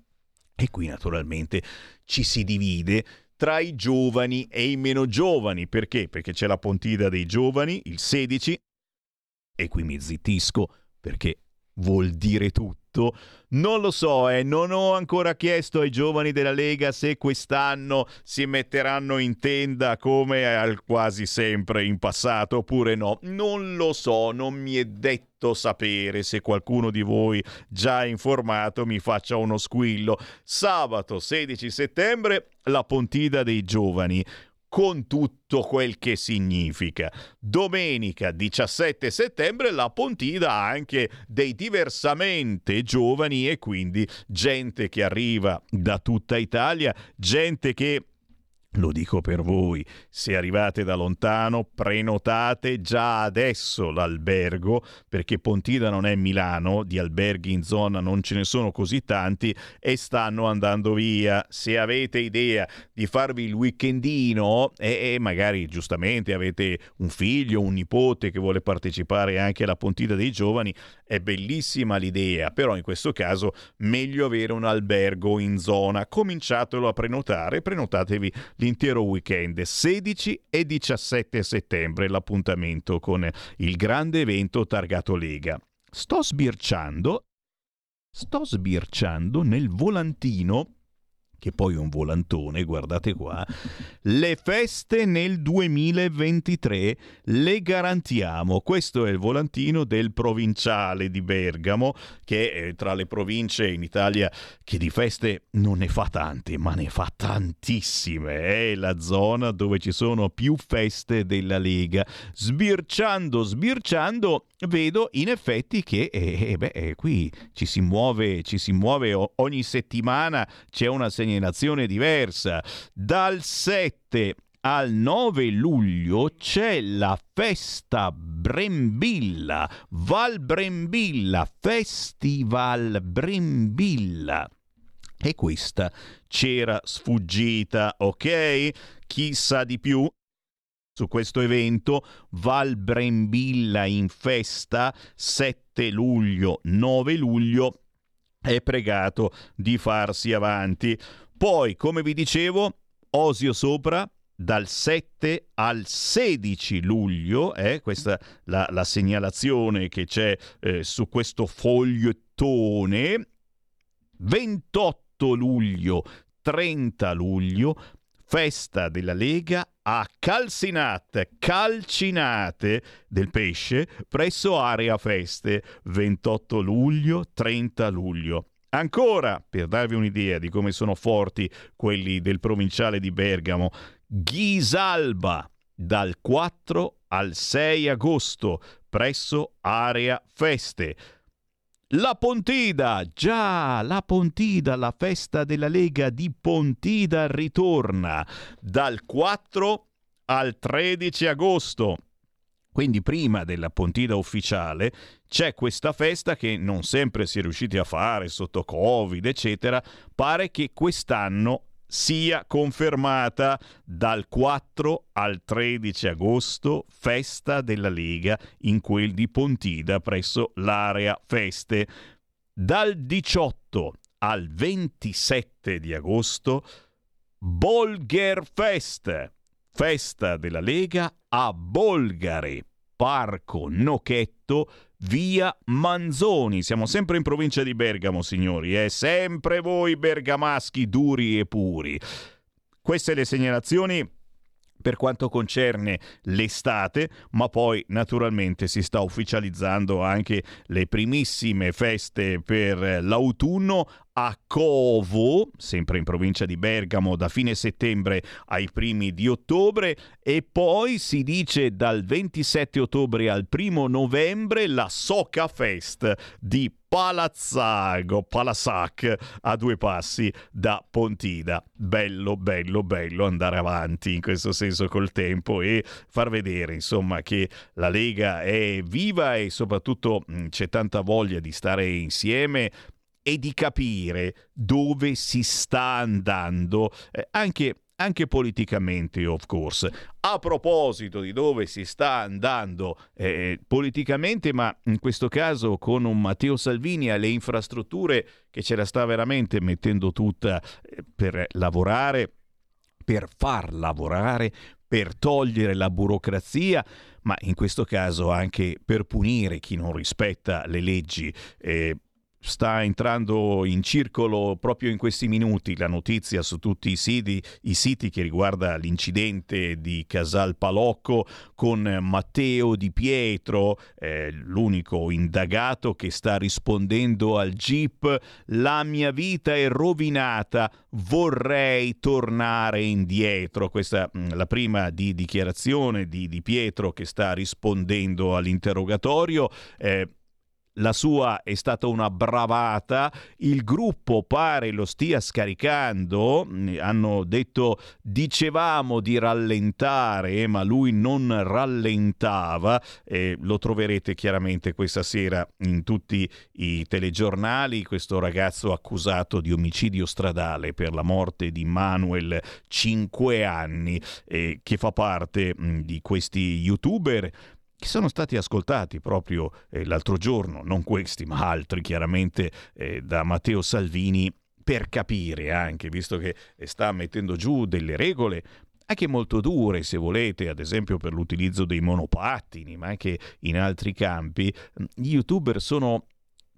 E qui naturalmente ci si divide tra i giovani e i meno giovani. Perché? Perché c'è la Pontida dei giovani, il 16, e qui mi zittisco perché vuol dire tutto. Non lo so, eh, non ho ancora chiesto ai giovani della Lega se quest'anno si metteranno in tenda come quasi sempre in passato oppure no. Non lo so, non mi è detto sapere se qualcuno di voi già informato mi faccia uno squillo. Sabato 16 settembre la Pontida dei giovani con tutto quel che significa. Domenica 17 settembre la Pontida anche dei diversamente giovani e quindi gente che arriva da tutta Italia, gente che lo dico per voi, se arrivate da lontano prenotate già adesso l'albergo perché Pontida non è Milano, di alberghi in zona non ce ne sono così tanti e stanno andando via. Se avete idea di farvi il weekendino e, e magari giustamente avete un figlio, un nipote che vuole partecipare anche alla Pontida dei giovani, è bellissima l'idea, però in questo caso meglio avere un albergo in zona. Cominciatelo a prenotare, prenotatevi l'intero weekend 16 e 17 settembre l'appuntamento con il grande evento targato Lega. Sto sbirciando sto sbirciando nel volantino che poi è un volantone, guardate qua, le feste nel 2023 le garantiamo. Questo è il volantino del provinciale di Bergamo, che è tra le province in Italia che di feste non ne fa tante, ma ne fa tantissime. È la zona dove ci sono più feste della Lega. Sbirciando, sbirciando, vedo in effetti che eh, beh, qui ci si muove, ci si muove ogni settimana, c'è una segnalazione diversa. Dal 7 al 9 luglio c'è la festa Brembilla, Val Brembilla, Festival Brembilla. E questa c'era sfuggita, ok? Chi sa di più? Su questo evento Val Brembilla in festa 7 luglio 9 luglio è pregato di farsi avanti. Poi, come vi dicevo, Osio Sopra dal 7 al 16 luglio, eh, questa è la, la segnalazione che c'è eh, su questo fogliettone, 28 luglio, 30 luglio, festa della Lega a Calcinate, Calcinate del Pesce presso Area Feste, 28 luglio, 30 luglio. Ancora, per darvi un'idea di come sono forti quelli del provinciale di Bergamo, Ghisalba dal 4 al 6 agosto presso Area Feste. La Pontida, già, la Pontida, la festa della Lega di Pontida ritorna dal 4 al 13 agosto. Quindi prima della Pontida ufficiale c'è questa festa che non sempre si è riusciti a fare sotto Covid, eccetera. Pare che quest'anno sia confermata dal 4 al 13 agosto, festa della Lega in quel di Pontida presso l'area Feste. Dal 18 al 27 di agosto, Bolger Fest, festa della Lega a Bolgare, Parco Nochetto, via Manzoni. Siamo sempre in provincia di Bergamo, signori, e eh? sempre voi bergamaschi duri e puri. Queste le segnalazioni per quanto concerne l'estate, ma poi naturalmente si sta ufficializzando anche le primissime feste per l'autunno a Covo, sempre in provincia di Bergamo, da fine settembre ai primi di ottobre. E poi si dice dal 27 ottobre al primo novembre la Soca Fest di Palazzago, Palassac, a due passi da Pontida. Bello, bello, bello andare avanti in questo senso col tempo e far vedere, insomma, che la Lega è viva e soprattutto c'è tanta voglia di stare insieme e di capire dove si sta andando, eh, anche anche politicamente, of course. A proposito di dove si sta andando eh, politicamente, ma in questo caso con un Matteo Salvini alle infrastrutture che ce la sta veramente mettendo tutta eh, per lavorare, per far lavorare, per togliere la burocrazia, ma in questo caso anche per punire chi non rispetta le leggi. Eh, sta entrando in circolo proprio in questi minuti la notizia su tutti i siti, i siti che riguarda l'incidente di Casal Palocco con Matteo Di Pietro, eh, l'unico indagato che sta rispondendo al GIP La mia vita è rovinata, vorrei tornare indietro. Questa è mm, la prima di dichiarazione di Di Pietro che sta rispondendo all'interrogatorio. Eh, la sua è stata una bravata, il gruppo pare lo stia scaricando, hanno detto dicevamo di rallentare ma lui non rallentava, eh, lo troverete chiaramente questa sera in tutti i telegiornali, questo ragazzo accusato di omicidio stradale per la morte di Manuel, 5 anni, eh, che fa parte mh, di questi youtuber che sono stati ascoltati proprio eh, l'altro giorno, non questi ma altri chiaramente eh, da Matteo Salvini per capire anche, visto che sta mettendo giù delle regole anche molto dure se volete, ad esempio per l'utilizzo dei monopattini, ma anche in altri campi, gli youtuber sono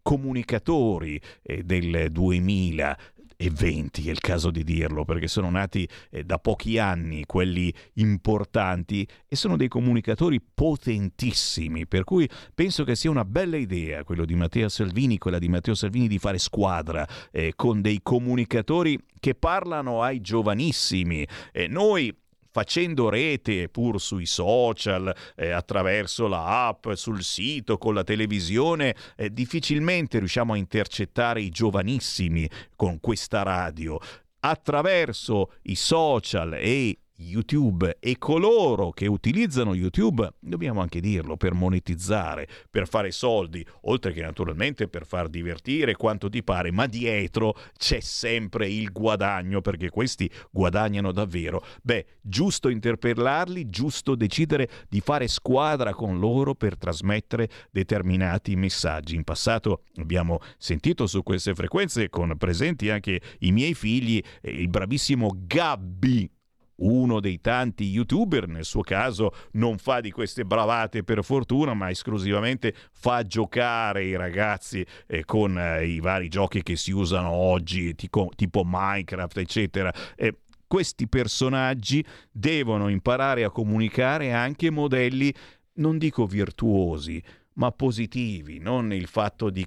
comunicatori eh, del 2000, e 20, è il caso di dirlo, perché sono nati eh, da pochi anni quelli importanti e sono dei comunicatori potentissimi, per cui penso che sia una bella idea quello di Matteo Salvini, quella di Matteo Salvini di fare squadra eh, con dei comunicatori che parlano ai giovanissimi. Eh, noi facendo rete pur sui social, eh, attraverso la app, sul sito, con la televisione, eh, difficilmente riusciamo a intercettare i giovanissimi con questa radio. Attraverso i social e YouTube e coloro che utilizzano YouTube, dobbiamo anche dirlo, per monetizzare, per fare soldi, oltre che naturalmente per far divertire quanto ti pare, ma dietro c'è sempre il guadagno perché questi guadagnano davvero. Beh, giusto interpellarli, giusto decidere di fare squadra con loro per trasmettere determinati messaggi. In passato abbiamo sentito su queste frequenze con presenti anche i miei figli, il bravissimo Gabby uno dei tanti youtuber, nel suo caso non fa di queste bravate per fortuna, ma esclusivamente fa giocare i ragazzi eh, con eh, i vari giochi che si usano oggi, tipo, tipo Minecraft, eccetera. Eh, questi personaggi devono imparare a comunicare anche modelli, non dico virtuosi, ma positivi, non il fatto di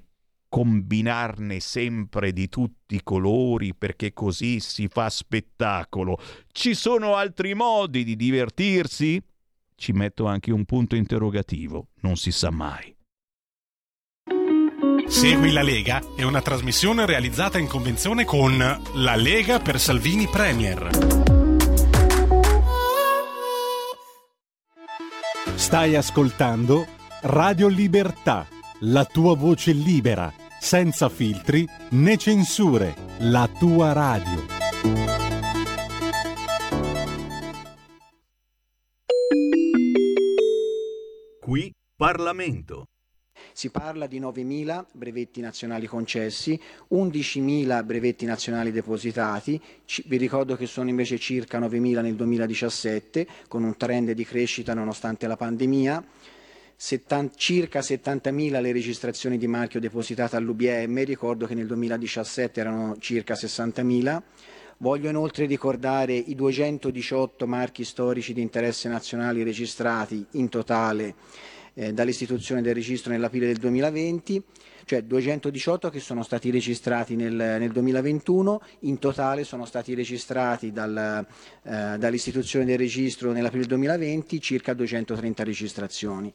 combinarne sempre di tutti i colori perché così si fa spettacolo. Ci sono altri modi di divertirsi? Ci metto anche un punto interrogativo, non si sa mai. Segui la Lega è una trasmissione realizzata in convenzione con La Lega per Salvini Premier. Stai ascoltando Radio Libertà, la tua voce libera, senza filtri né censure, la tua radio. Qui Parlamento. Si parla di 9.000 brevetti nazionali concessi, 11.000 brevetti nazionali depositati, ci, vi ricordo che sono invece circa 9.000 nel 2017, con un trend di crescita nonostante la pandemia. 70, circa 70.000 le registrazioni di marchio depositate all'UBM, ricordo che nel 2017 erano circa 60.000. Voglio inoltre ricordare i 218 marchi storici di interesse nazionale registrati in totale eh, dall'istituzione del registro nell'aprile del 2020, cioè 218 che sono stati registrati nel, nel 2021, in totale sono stati registrati dal, eh, dall'istituzione del registro nell'aprile del 2020 circa 230 registrazioni.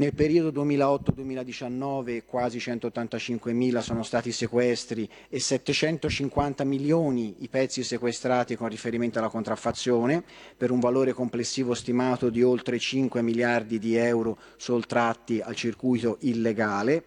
Nel periodo 2008-2019 quasi 185 mila sono stati sequestri e 750 milioni i pezzi sequestrati con riferimento alla contraffazione, per un valore complessivo stimato di oltre 5 miliardi di euro sottratti al circuito illegale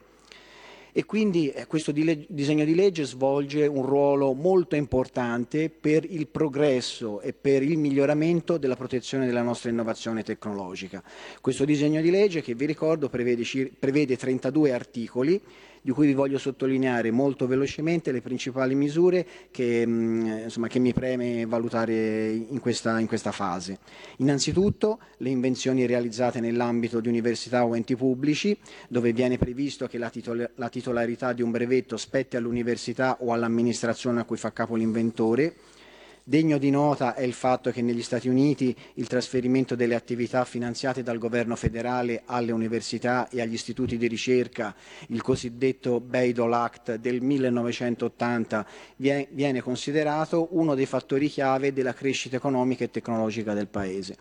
e quindi eh, questo disegno di legge svolge un ruolo molto importante per il progresso e per il miglioramento della protezione della nostra innovazione tecnologica. Questo disegno di legge, che vi ricordo, prevede, prevede 32 articoli di cui vi voglio sottolineare molto velocemente le principali misure che, mm, insomma, che mi preme valutare in questa, in questa fase. Innanzitutto le invenzioni realizzate nell'ambito di università o enti pubblici, dove viene previsto che la, titol- la titolarità di un brevetto spetti all'università o all'amministrazione a cui fa capo l'inventore, Degno di nota è il fatto che negli Stati Uniti il trasferimento delle attività finanziate dal governo federale alle università e agli istituti di ricerca, il cosiddetto Bayh-Dole Act del 1980, viene considerato uno dei fattori chiave della crescita economica e tecnologica del Paese.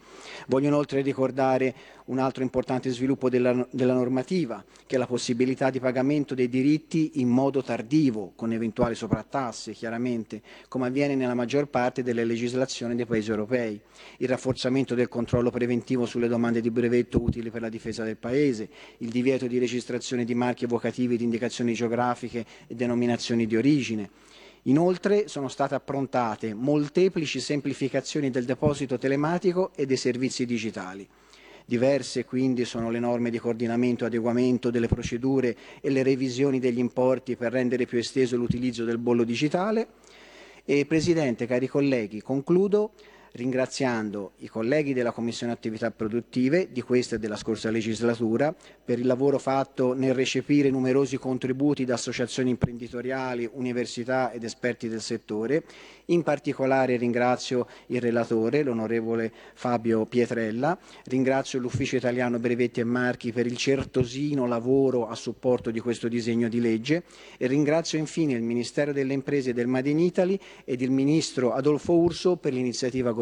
Voglio inoltre ricordare un altro importante sviluppo della, della normativa, che è la possibilità di pagamento dei diritti in modo tardivo, con eventuali soprattasse, chiaramente, come avviene nella maggior parte delle legislazioni dei Paesi europei, il rafforzamento del controllo preventivo sulle domande di brevetto utili per la difesa del Paese, il divieto di registrazione di marchi evocativi di indicazioni geografiche e denominazioni di origine, Inoltre sono state approntate molteplici semplificazioni del deposito telematico e dei servizi digitali. Diverse quindi sono le norme di coordinamento e adeguamento delle procedure e le revisioni degli importi per rendere più esteso l'utilizzo del bollo digitale. E Presidente, cari colleghi, concludo ringraziando i colleghi della Commissione Attività Produttive di questa e della scorsa legislatura per il lavoro fatto nel recepire numerosi contributi da associazioni imprenditoriali, università ed esperti del settore. In particolare ringrazio il relatore, l'onorevole Fabio Pietrella, ringrazio l'Ufficio Italiano Brevetti e Marchi per il certosino lavoro a supporto di questo disegno di legge e ringrazio infine il Ministero delle Imprese del Made in Italy ed il Ministro Adolfo Urso per l'iniziativa governativa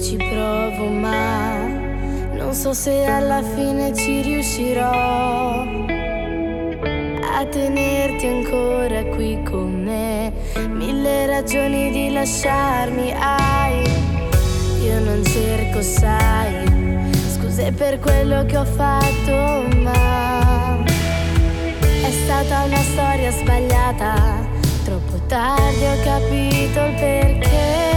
Ci provo ma non so se alla fine ci riuscirò a tenerti ancora qui con me. Mille ragioni di lasciarmi hai. Io non cerco, sai, scuse per quello che ho fatto, ma è stata una storia sbagliata. Troppo tardi ho capito il perché.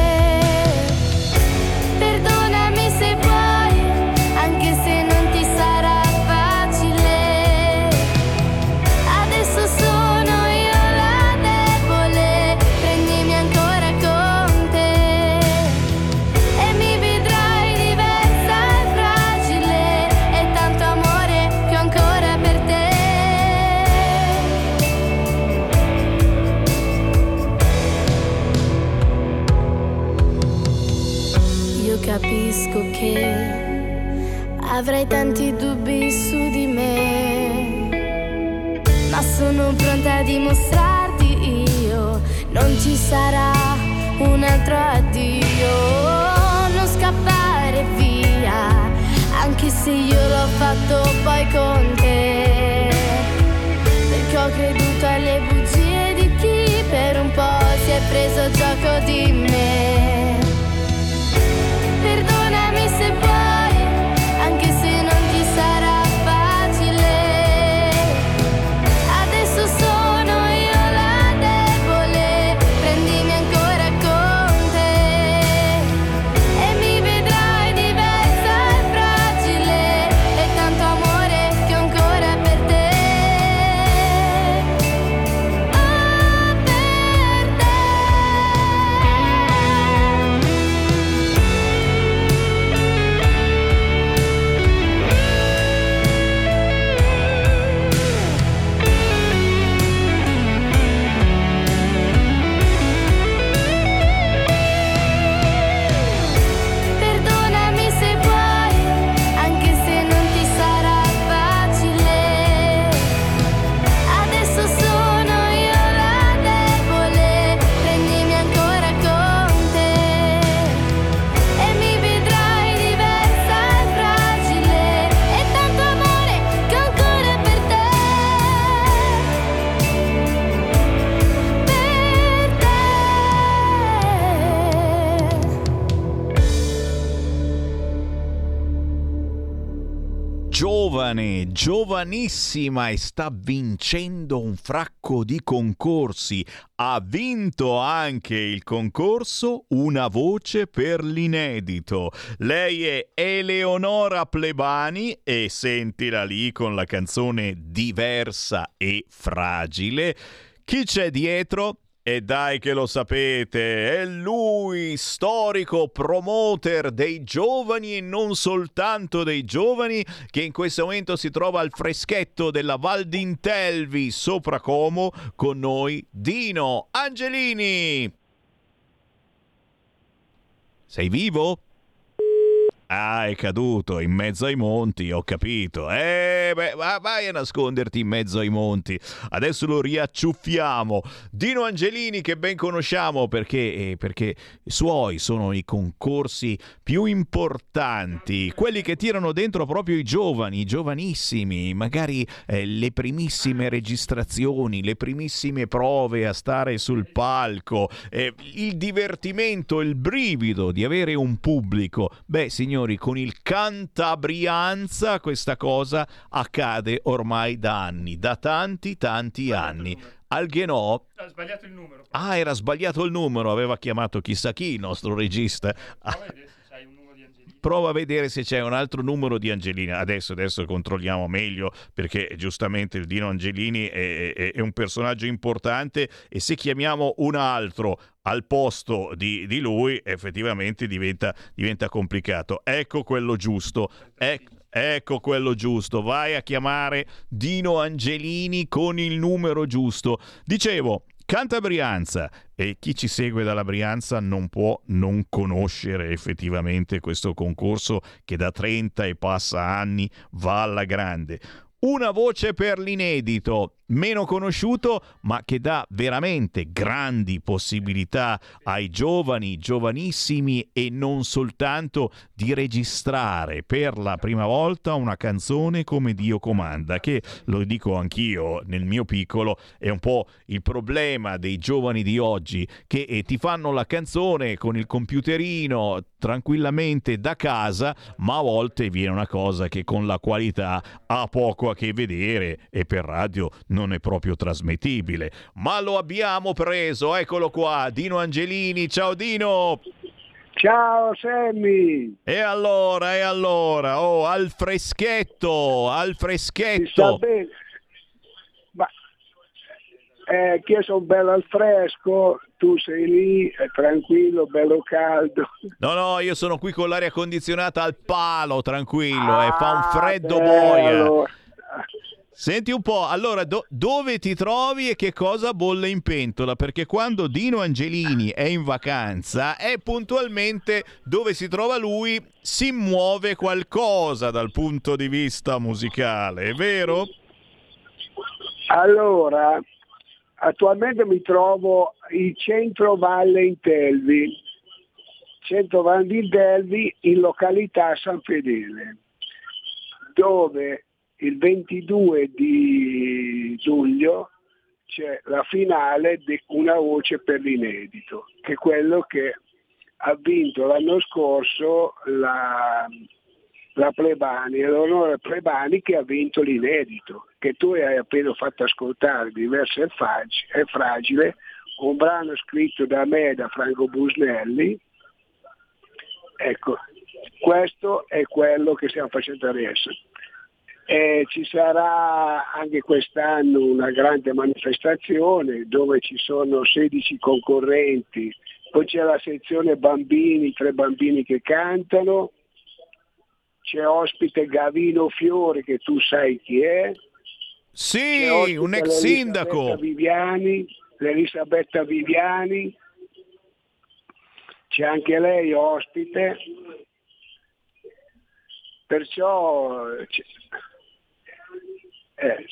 Che avrai tanti dubbi su di me, ma sono pronta a dimostrarti io, non ci sarà un altro addio, non scappare via, anche se io l'ho fatto poi con te, perché ho creduto alle bugie di chi per un po' si è preso gioco di me. impossible giovanissima e sta vincendo un fracco di concorsi. Ha vinto anche il concorso Una voce per l'inedito. Lei è Eleonora Plebani e sentila lì con la canzone Diversa e fragile. Chi c'è dietro? E dai che lo sapete, è lui, storico promoter dei giovani e non soltanto dei giovani, che in questo momento si trova al freschetto della Val d'Intelvi sopra Como con noi, Dino Angelini. Sei vivo? Ah, è caduto in mezzo ai monti, ho capito. Eh, beh, va- vai a nasconderti in mezzo ai monti. Adesso lo riacciuffiamo. Dino Angelini, che ben conosciamo perché, eh, perché suoi sono i concorsi più importanti, quelli che tirano dentro proprio i giovani, i giovanissimi, magari eh, le primissime registrazioni, le primissime prove a stare sul palco, eh, il divertimento, il brivido di avere un pubblico. Beh, signori, con il Cantabrianza questa cosa accade ormai da anni, da tanti tanti anni. Al Ghenò Ha sbagliato il numero. Ah, era sbagliato il numero, aveva chiamato chissà chi il nostro regista. Ah, Poi adesso sai un numero di Angelini. Prova a vedere se c'è un altro numero di Angelina. Adesso, adesso controlliamo meglio perché giustamente il Dino Angelini è, è, è un personaggio importante e se chiamiamo un altro al posto di, di lui effettivamente diventa, diventa, complicato. Ecco quello giusto. Ecco. Ecco quello giusto, vai a chiamare Dino Angelini con il numero giusto. Dicevo, Canta Brianza e chi ci segue dalla Brianza non può non conoscere effettivamente questo concorso che da 30 e passa anni va alla grande. Una voce per l'inedito, meno conosciuto, ma che dà veramente grandi possibilità ai giovani, giovanissimi e non soltanto di registrare per la prima volta una canzone come Dio comanda, che lo dico anch'io nel mio piccolo, è un po' il problema dei giovani di oggi che eh, ti fanno la canzone con il computerino tranquillamente da casa, ma a volte viene una cosa che con la qualità ha poco a che vedere e per radio non non è proprio trasmettibile. Ma lo abbiamo preso, eccolo qua, Dino Angelini. Ciao Dino! Ciao Sammy! E allora, e allora, oh, al freschetto, al freschetto. Ma eh, che sono bello al fresco, tu sei lì, è tranquillo, bello caldo. No, no, io sono qui con l'aria condizionata al palo, tranquillo, ah, e fa un freddo bello. boia. Senti un po', allora do- dove ti trovi e che cosa bolle in pentola? Perché quando Dino Angelini è in vacanza è puntualmente dove si trova lui, si muove qualcosa dal punto di vista musicale, è vero? Allora, attualmente mi trovo in centro Valle in Telvi, centro Valle in Telvi in località San Fedele, dove il 22 di luglio c'è la finale di Una voce per l'inedito, che è quello che ha vinto l'anno scorso la, la Plebani, l'onore Plebani che ha vinto l'inedito, che tu hai appena fatto ascoltare, diverso è fragile, un brano scritto da me da Franco Busnelli. Ecco, questo è quello che stiamo facendo adesso. Eh, ci sarà anche quest'anno una grande manifestazione dove ci sono 16 concorrenti, poi c'è la sezione bambini, tre bambini che cantano, c'è ospite Gavino Fiore che tu sai chi è. Sì, un ex sindaco. Viviani, l'Elisabetta Viviani, c'è anche lei ospite. Perciò eh,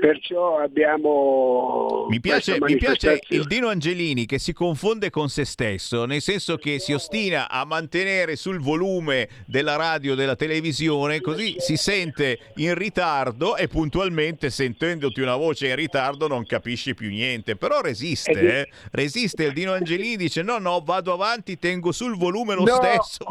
perciò abbiamo... Mi piace, mi piace il Dino Angelini che si confonde con se stesso, nel senso che si ostina a mantenere sul volume della radio della televisione, così si sente in ritardo e puntualmente sentendoti una voce in ritardo non capisci più niente, però resiste, eh? resiste il Dino Angelini, dice no no vado avanti, tengo sul volume lo no, stesso.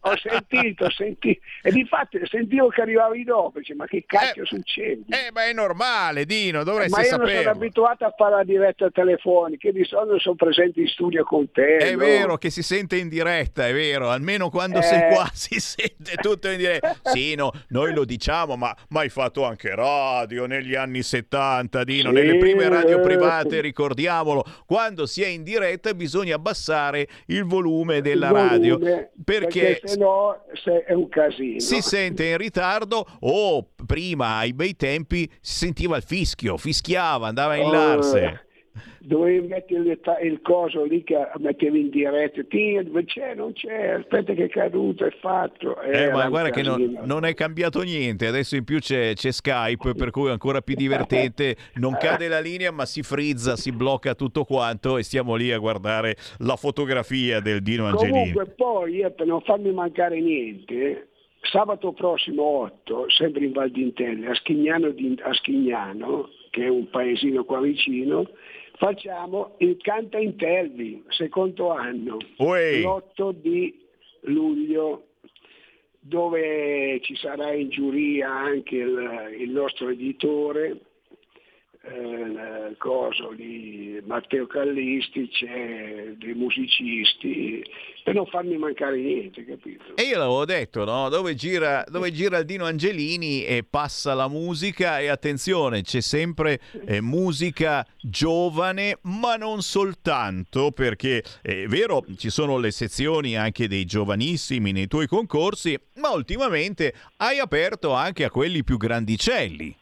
ho sentito, ho sentito, e di fatto sentivo che arrivavi dopo, dice, ma che cacchio eh, succede? Eh, ma è normale, Dino, dovresti ma io saperlo. sono abituato a fare la diretta telefonica, di solito sono presente in studio con te. È no? vero che si sente in diretta, è vero, almeno quando eh... sei qua si sente tutto in diretta. Sì, no, noi lo diciamo, ma, ma hai fatto anche radio negli anni 70, Dino, sì, nelle prime radio private, ricordiamolo, quando si è in diretta bisogna abbassare il volume della il volume, radio, perché, perché se no se è un casino. Si sente in ritardo o prima ai bei tempi si sentiva il fischio, fischiava, andava in larse. Oh, dovevi mettere il, coso lì che mettevi in diretta, c'è, non c'è, aspetta che è caduto, è fatto. Eh, ma guarda che non, non, è cambiato niente, adesso in più c'è, c'è, Skype, per cui è ancora più divertente, non cade la linea ma si frizza, si blocca tutto quanto e stiamo lì a guardare la fotografia del Dino Angelini. Comunque poi, per non farmi mancare niente, sabato prossimo 8, sempre in Val d'Intelli, a Schignano, di, a Schignano, che è un paesino qua vicino, facciamo il Canta Intervi, secondo anno, Uè. l'8 di luglio, dove ci sarà in giuria anche il, il nostro editore, eh, coso di Matteo Callisti, c'è dei musicisti, per non farmi mancare niente, capito? E io l'avevo detto, no? Dove gira, dove gira il Dino Angelini e passa la musica e attenzione, c'è sempre eh, musica giovane, ma non soltanto, perché è vero, ci sono le sezioni anche dei giovanissimi nei tuoi concorsi, ma ultimamente hai aperto anche a quelli più grandicelli.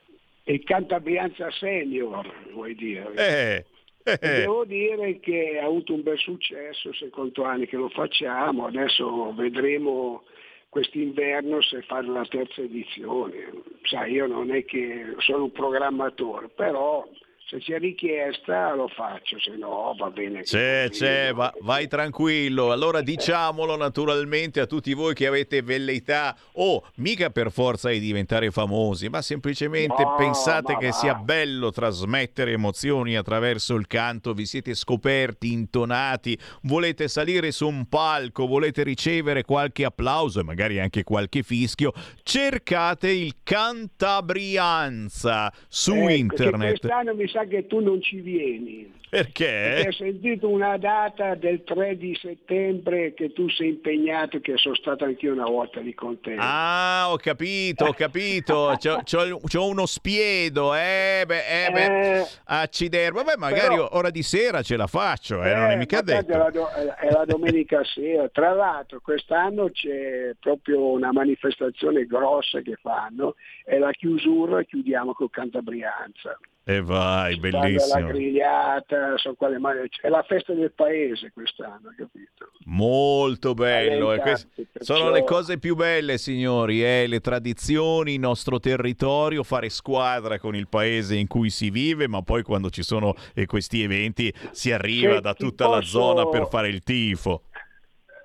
Il Cantabrianza Senior, vuoi dire? Eh, E Devo dire che ha avuto un bel successo, secondo anni che lo facciamo, adesso vedremo quest'inverno se fare la terza edizione. Sai, io non è che sono un programmatore, però se c'è richiesta lo faccio, se no va bene. C'è, c'è, va- vai tranquillo. Allora diciamolo naturalmente a tutti voi che avete velleità o mica per forza di diventare famosi, ma semplicemente No, pensate ma che va. sia bello trasmettere emozioni attraverso il canto, vi siete scoperti, intonati, volete salire su un palco, volete ricevere qualche applauso e magari anche qualche fischio, cercate il Cantabrianza su che internet. quest'anno mi sa che tu non ci vieni. Perché Perché? ho sentito una data del 3 di settembre che tu sei impegnato, che sono stato anch'io una volta lì con te. Ah, ho capito, ho capito. C'ho, c'ho- c'ho uno spiedo, eh, beh, eh, beh. Eh, accidere. Vabbè, magari però- ora di sera ce la faccio, eh, non è mica ma tanto detto. È la, do- è la domenica sera. Tra l'altro quest'anno c'è proprio una manifestazione grossa che fanno, è la chiusura, chiudiamo con Cantabrianza. E vai, Fanno la bellissimo. grigliata, so quale mani- è la festa del paese quest'anno, capito? Molto bello. Eh, e queste infatti, perciò- sono le cose più belle, signori, eh, le tradizioni, il nostro territorio, fare squadra con il paese in cui si vive, ma poi quando ci sono eh, questi eventi si arriva Se da tutta la posso- zona per fare il tifo.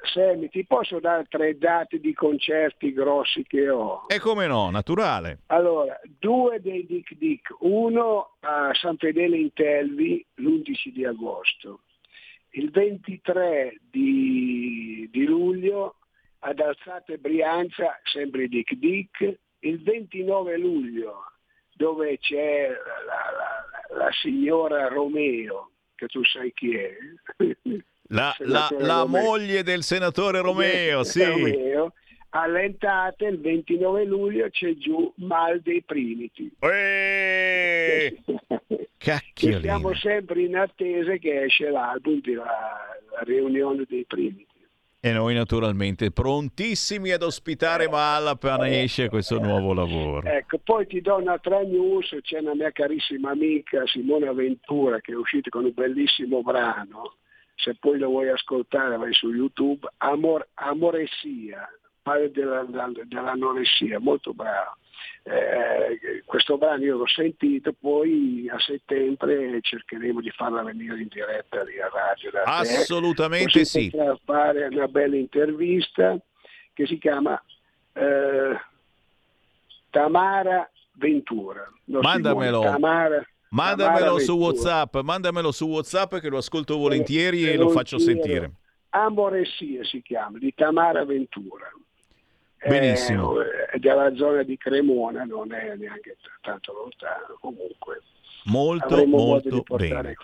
Sammy, ti posso dare tre date di concerti grossi che ho? E come no, naturale. Allora, due dei Dick Dick, uno a San Fedele in Telvi l'11 di agosto, il 23 di, di luglio ad Alzate Brianza, sempre Dick Dick, il 29 luglio dove c'è la, la- la signora Romeo, che tu sai chi è. La, la- la moglie del senatore Romeo, sì. Romeo. Allentate il 29 luglio c'è giù Mal dei Primiti. Eh, Che Cacchiolino. siamo sempre in attesa che esce l'album della la riunione dei Primiti. E noi naturalmente prontissimi ad ospitare Mala appena esce questo nuovo lavoro. Ecco, poi ti do un'altra news, c'è una mia carissima amica Simona Ventura che è uscita con un bellissimo brano, se poi lo vuoi ascoltare vai su YouTube, Amor, Amoressia, parla della, dell'anoressia, molto bravo. Eh, questo brano io l'ho sentito, poi a settembre cercheremo di farla venire in diretta lì a radio. da te, Assolutamente così sì. fare una bella intervista che si chiama eh, Tamara Ventura. No, Mandamelo. Simone, Tamara, Mandamelo su. WhatsApp, mandamelo su WhatsApp che lo ascolto volentieri Te e lo faccio sentire. Amoressia si chiama, di Tamara Ventura. Benissimo. Eh, È della zona di Cremona, non è neanche tanto lontano comunque. Molto, Avremo molto bene.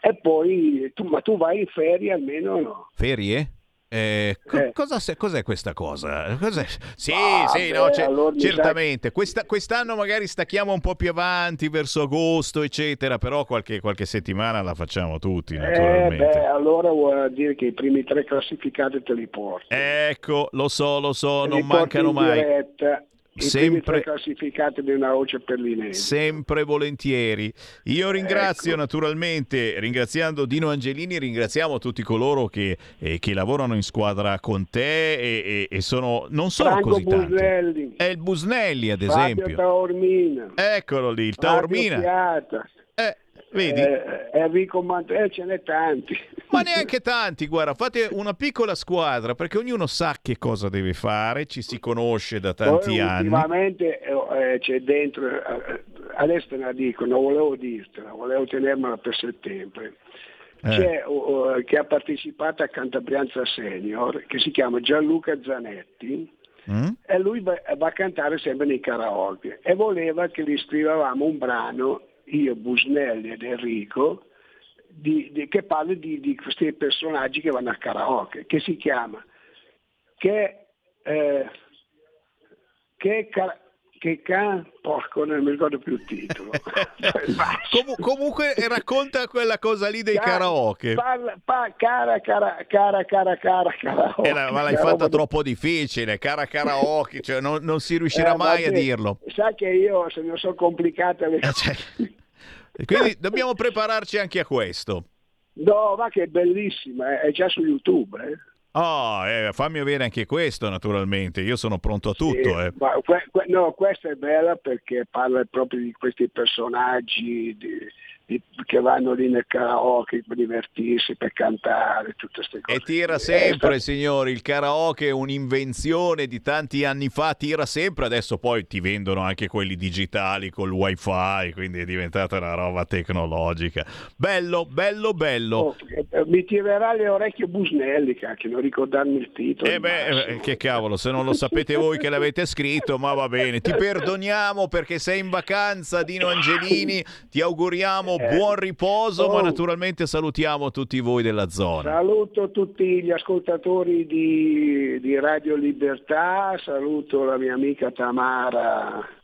E poi, tu, ma tu vai in ferie almeno no? Ferie? Eh, co- Eh. cosa se- cos'è questa cosa? Cos'è? Sì, Ah, sì, beh, no, ce- allora certamente. Questa- quest'anno magari stacchiamo un po' più avanti, verso agosto, eccetera, però qualche, qualche settimana la facciamo tutti, Eh, naturalmente. beh, allora vuol dire che i primi tre classificati te li porti. Ecco, lo so, lo so, Te non mancano mai. diretta, Sempre- classificati di una voce perlinese. Sempre volentieri. Io ringrazio Ecco. naturalmente, ringraziando Dino Angelini, ringraziamo tutti coloro che, eh, che lavorano in squadra con te e, e- e sono, non sono Franco così tanti. Busnelli, È il Busnelli, ad Fabio esempio. Taormina, Eccolo lì, il Taormina. Fiata, Vedi? eh, Enrico Mantelli, ce n'è tanti. Ma neanche tanti, guarda, fate una piccola squadra perché ognuno sa che cosa deve fare, ci si conosce da tanti Poi anni. ultimamente eh, c'è dentro, eh, adesso te la dico, non volevo dirtela, volevo tenermela per settembre. Eh. C'è oh, che ha partecipato a Cantabrianza Senior, che si chiama Gianluca Zanetti, Mm? e lui va, va a cantare sempre nei karaoke e voleva che gli scrivevamo un brano io, Busnelli ed Enrico, di, di, che parli di, di, questi personaggi che vanno a karaoke, che si chiama che, eh, che, che can, porco non mi ricordo più il titolo. Com- comunque racconta quella cosa lì dei cara, karaoke. Parla, pa, cara, cara, cara, cara, cara, karaoke. Eh, ma l'hai fatta troppo difficile, cara karaoke, cioè non, non si riuscirà eh, mai a dirlo. Sa che io se ne sono complicata. Le... Eh, cioè, quindi dobbiamo prepararci anche a questo. No, ma che è bellissima, è già su YouTube. Eh. Oh, eh, fammi avere anche questo naturalmente, io sono pronto a tutto. Sì, eh. que- que- no, questa è bella perché parla proprio di questi personaggi, di, che vanno lì nel karaoke per divertirsi, per cantare, tutte queste cose. E tira sempre, eh, signori, il karaoke è un'invenzione di tanti anni fa, tira sempre, adesso poi ti vendono anche quelli digitali col wifi, quindi è diventata una roba tecnologica. Bello, bello, bello. Oh, eh, mi tirerà le orecchie Busnelli, che non ricordarmi il titolo. Eh beh, eh, che cavolo, se non lo sapete voi che l'avete scritto, ma va bene, ti perdoniamo perché sei in vacanza, Dino Angelini, ti auguriamo. Buon riposo, oh. ma naturalmente salutiamo tutti voi della zona. Saluto tutti gli ascoltatori di, di Radio Libertà, saluto la mia amica Tamara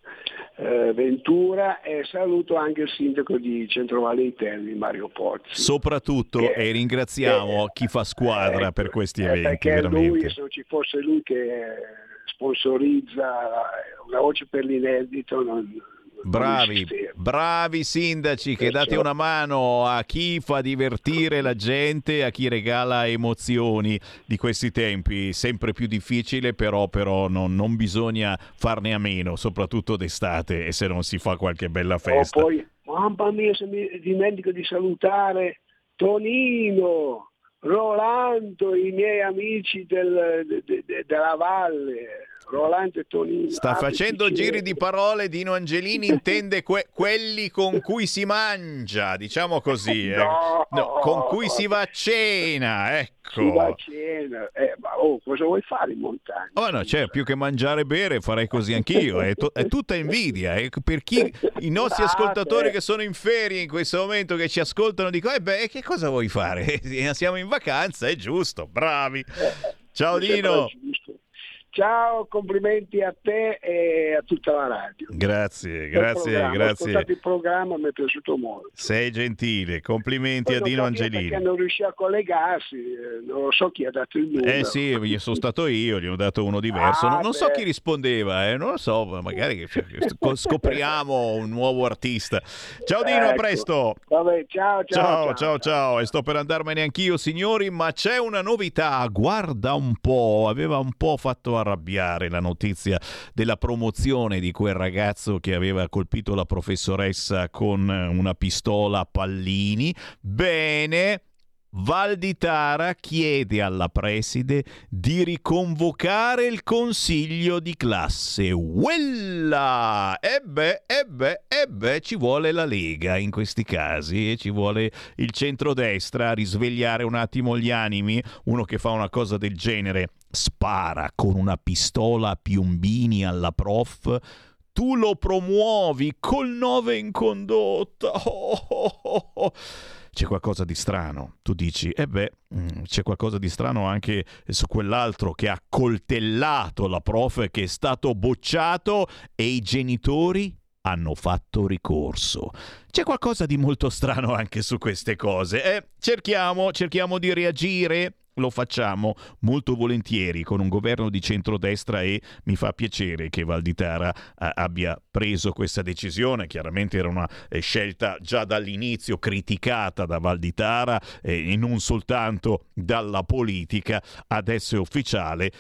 eh, Ventura e saluto anche il sindaco di Centrovalle Interni, Mario Pozzi. Soprattutto che, e ringraziamo che, chi fa squadra eh, per questi eventi. Perché veramente. lui, se non ci fosse lui che sponsorizza una voce per l'inedito, non, Bravi, bravi sindaci che date una mano a chi fa divertire la gente, a chi regala emozioni di questi tempi, sempre più difficile però, però non, non, bisogna farne a meno, soprattutto d'estate e se non si fa qualche bella oh, festa. Oh, poi, mamma mia se mi dimentico di salutare Tonino, Rolando, i miei amici del, de, de, della valle. Rolando e Tonino. Sta facendo giri di parole, Dino Angelini intende que- quelli con cui si mangia, diciamo così, eh. no, no, con cui si va a cena, ecco. Si va a cena, eh, ma oh, cosa vuoi fare in montagna? Oh no, cioè, più che mangiare e bere farei così anch'io, è, to- è tutta invidia, eh. per chi, i nostri ascoltatori che sono in ferie in questo momento, che ci ascoltano, dico, eh beh, che cosa vuoi fare? Siamo in vacanza, è giusto, bravi. Ciao Dino. Ciao, complimenti a te e a tutta la radio. Grazie, grazie, grazie. Ho il programma, mi è piaciuto molto. Sei gentile, complimenti Poi a Dino Angelini. Perché non riuscì a collegarsi, eh, non so chi ha dato il numero. Eh sì, gli sono stato io, gli ho dato uno diverso. Ah, non, non so chi rispondeva, eh, non lo so, magari scopriamo un nuovo artista. Ciao Dino, ecco. a presto. Vabbè, ciao, ciao, ciao, ciao, ciao, ciao. E sto per andarmene anch'io, signori, ma c'è una novità, guarda un po', aveva un po' fatto arrabbiare arrabbiare la notizia della promozione di quel ragazzo che aveva colpito la professoressa con una pistola a pallini. Bene, Valditara chiede alla preside di riconvocare il consiglio di classe. Uella! Ebbe, ebbe, ebbe, ci vuole la Lega in questi casi e ci vuole il centrodestra a risvegliare un attimo gli animi. Uno che fa una cosa del genere spara con una pistola a piombini alla prof tu lo promuovi col 9 in condotta. Oh, oh, oh, c'è qualcosa di strano. Tu dici, e eh beh, mm, c'è qualcosa di strano anche su quell'altro che ha coltellato la prof che è stato bocciato e i genitori hanno fatto ricorso. C'è qualcosa di molto strano anche su queste cose. Eh, cerchiamo, cerchiamo di reagire lo facciamo molto volentieri con un governo di centrodestra e mi fa piacere che Valditara eh, abbia preso questa decisione. Chiaramente era una eh, scelta già dall'inizio criticata da Valditara eh, e non soltanto dalla politica. Adesso è ufficiale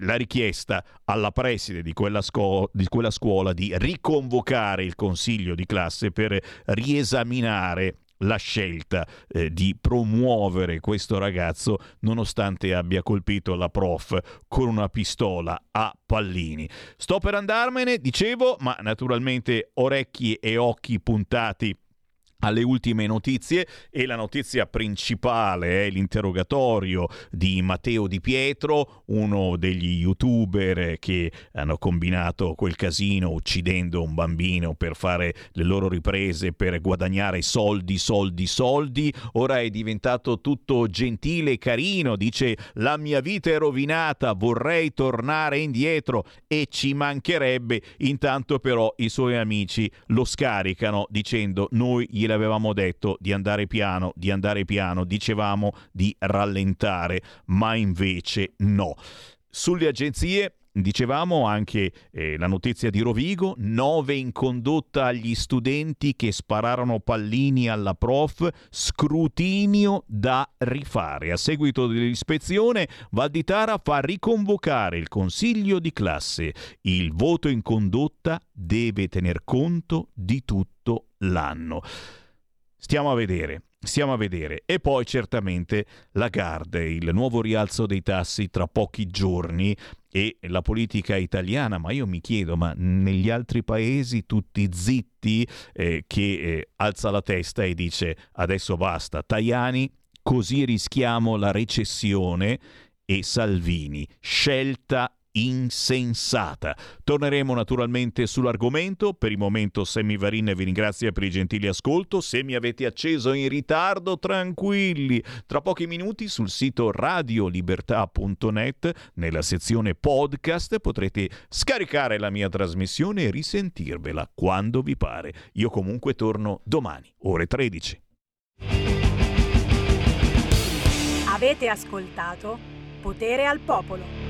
la richiesta alla preside di quella, sco- di quella scuola di riconvocare il consiglio di classe per riesaminare la scelta eh, di promuovere questo ragazzo nonostante abbia colpito la prof con una pistola a pallini. Sto per andarmene, dicevo, ma naturalmente orecchi e occhi puntati alle ultime notizie e la notizia principale è l'interrogatorio di Matteo Di Pietro, uno degli youtuber che hanno combinato quel casino uccidendo un bambino per fare le loro riprese per guadagnare soldi, soldi, soldi. Ora è diventato tutto gentile e carino, dice la mia vita è rovinata, vorrei tornare indietro e ci mancherebbe. Intanto però i suoi amici lo scaricano dicendo noi gliela avevamo detto di andare piano, di andare piano, dicevamo di rallentare, ma invece no. Sulle agenzie Dicevamo anche eh, la notizia di Rovigo, 9 in condotta agli studenti che spararono pallini alla prof, scrutinio da rifare. A seguito dell'ispezione, Valditara fa riconvocare il consiglio di classe. Il voto in condotta deve tener conto di tutto l'anno. Stiamo a vedere. Stiamo a vedere. E poi certamente la Garde, il nuovo rialzo dei tassi tra pochi giorni e la politica italiana, ma io mi chiedo, ma negli altri paesi tutti zitti eh, che eh, alza la testa e dice adesso basta, Tajani, così rischiamo la recessione e Salvini, scelta insensata. Torneremo naturalmente sull'argomento. Per il momento Sammy Varin vi ringrazia per il gentile ascolto. Se mi avete acceso in ritardo, tranquilli. Tra pochi minuti sul sito radiolibertà.net, nella sezione podcast, potrete scaricare la mia trasmissione e risentirvela quando vi pare. Io comunque torno domani, ore 13. Avete ascoltato Potere al Popolo.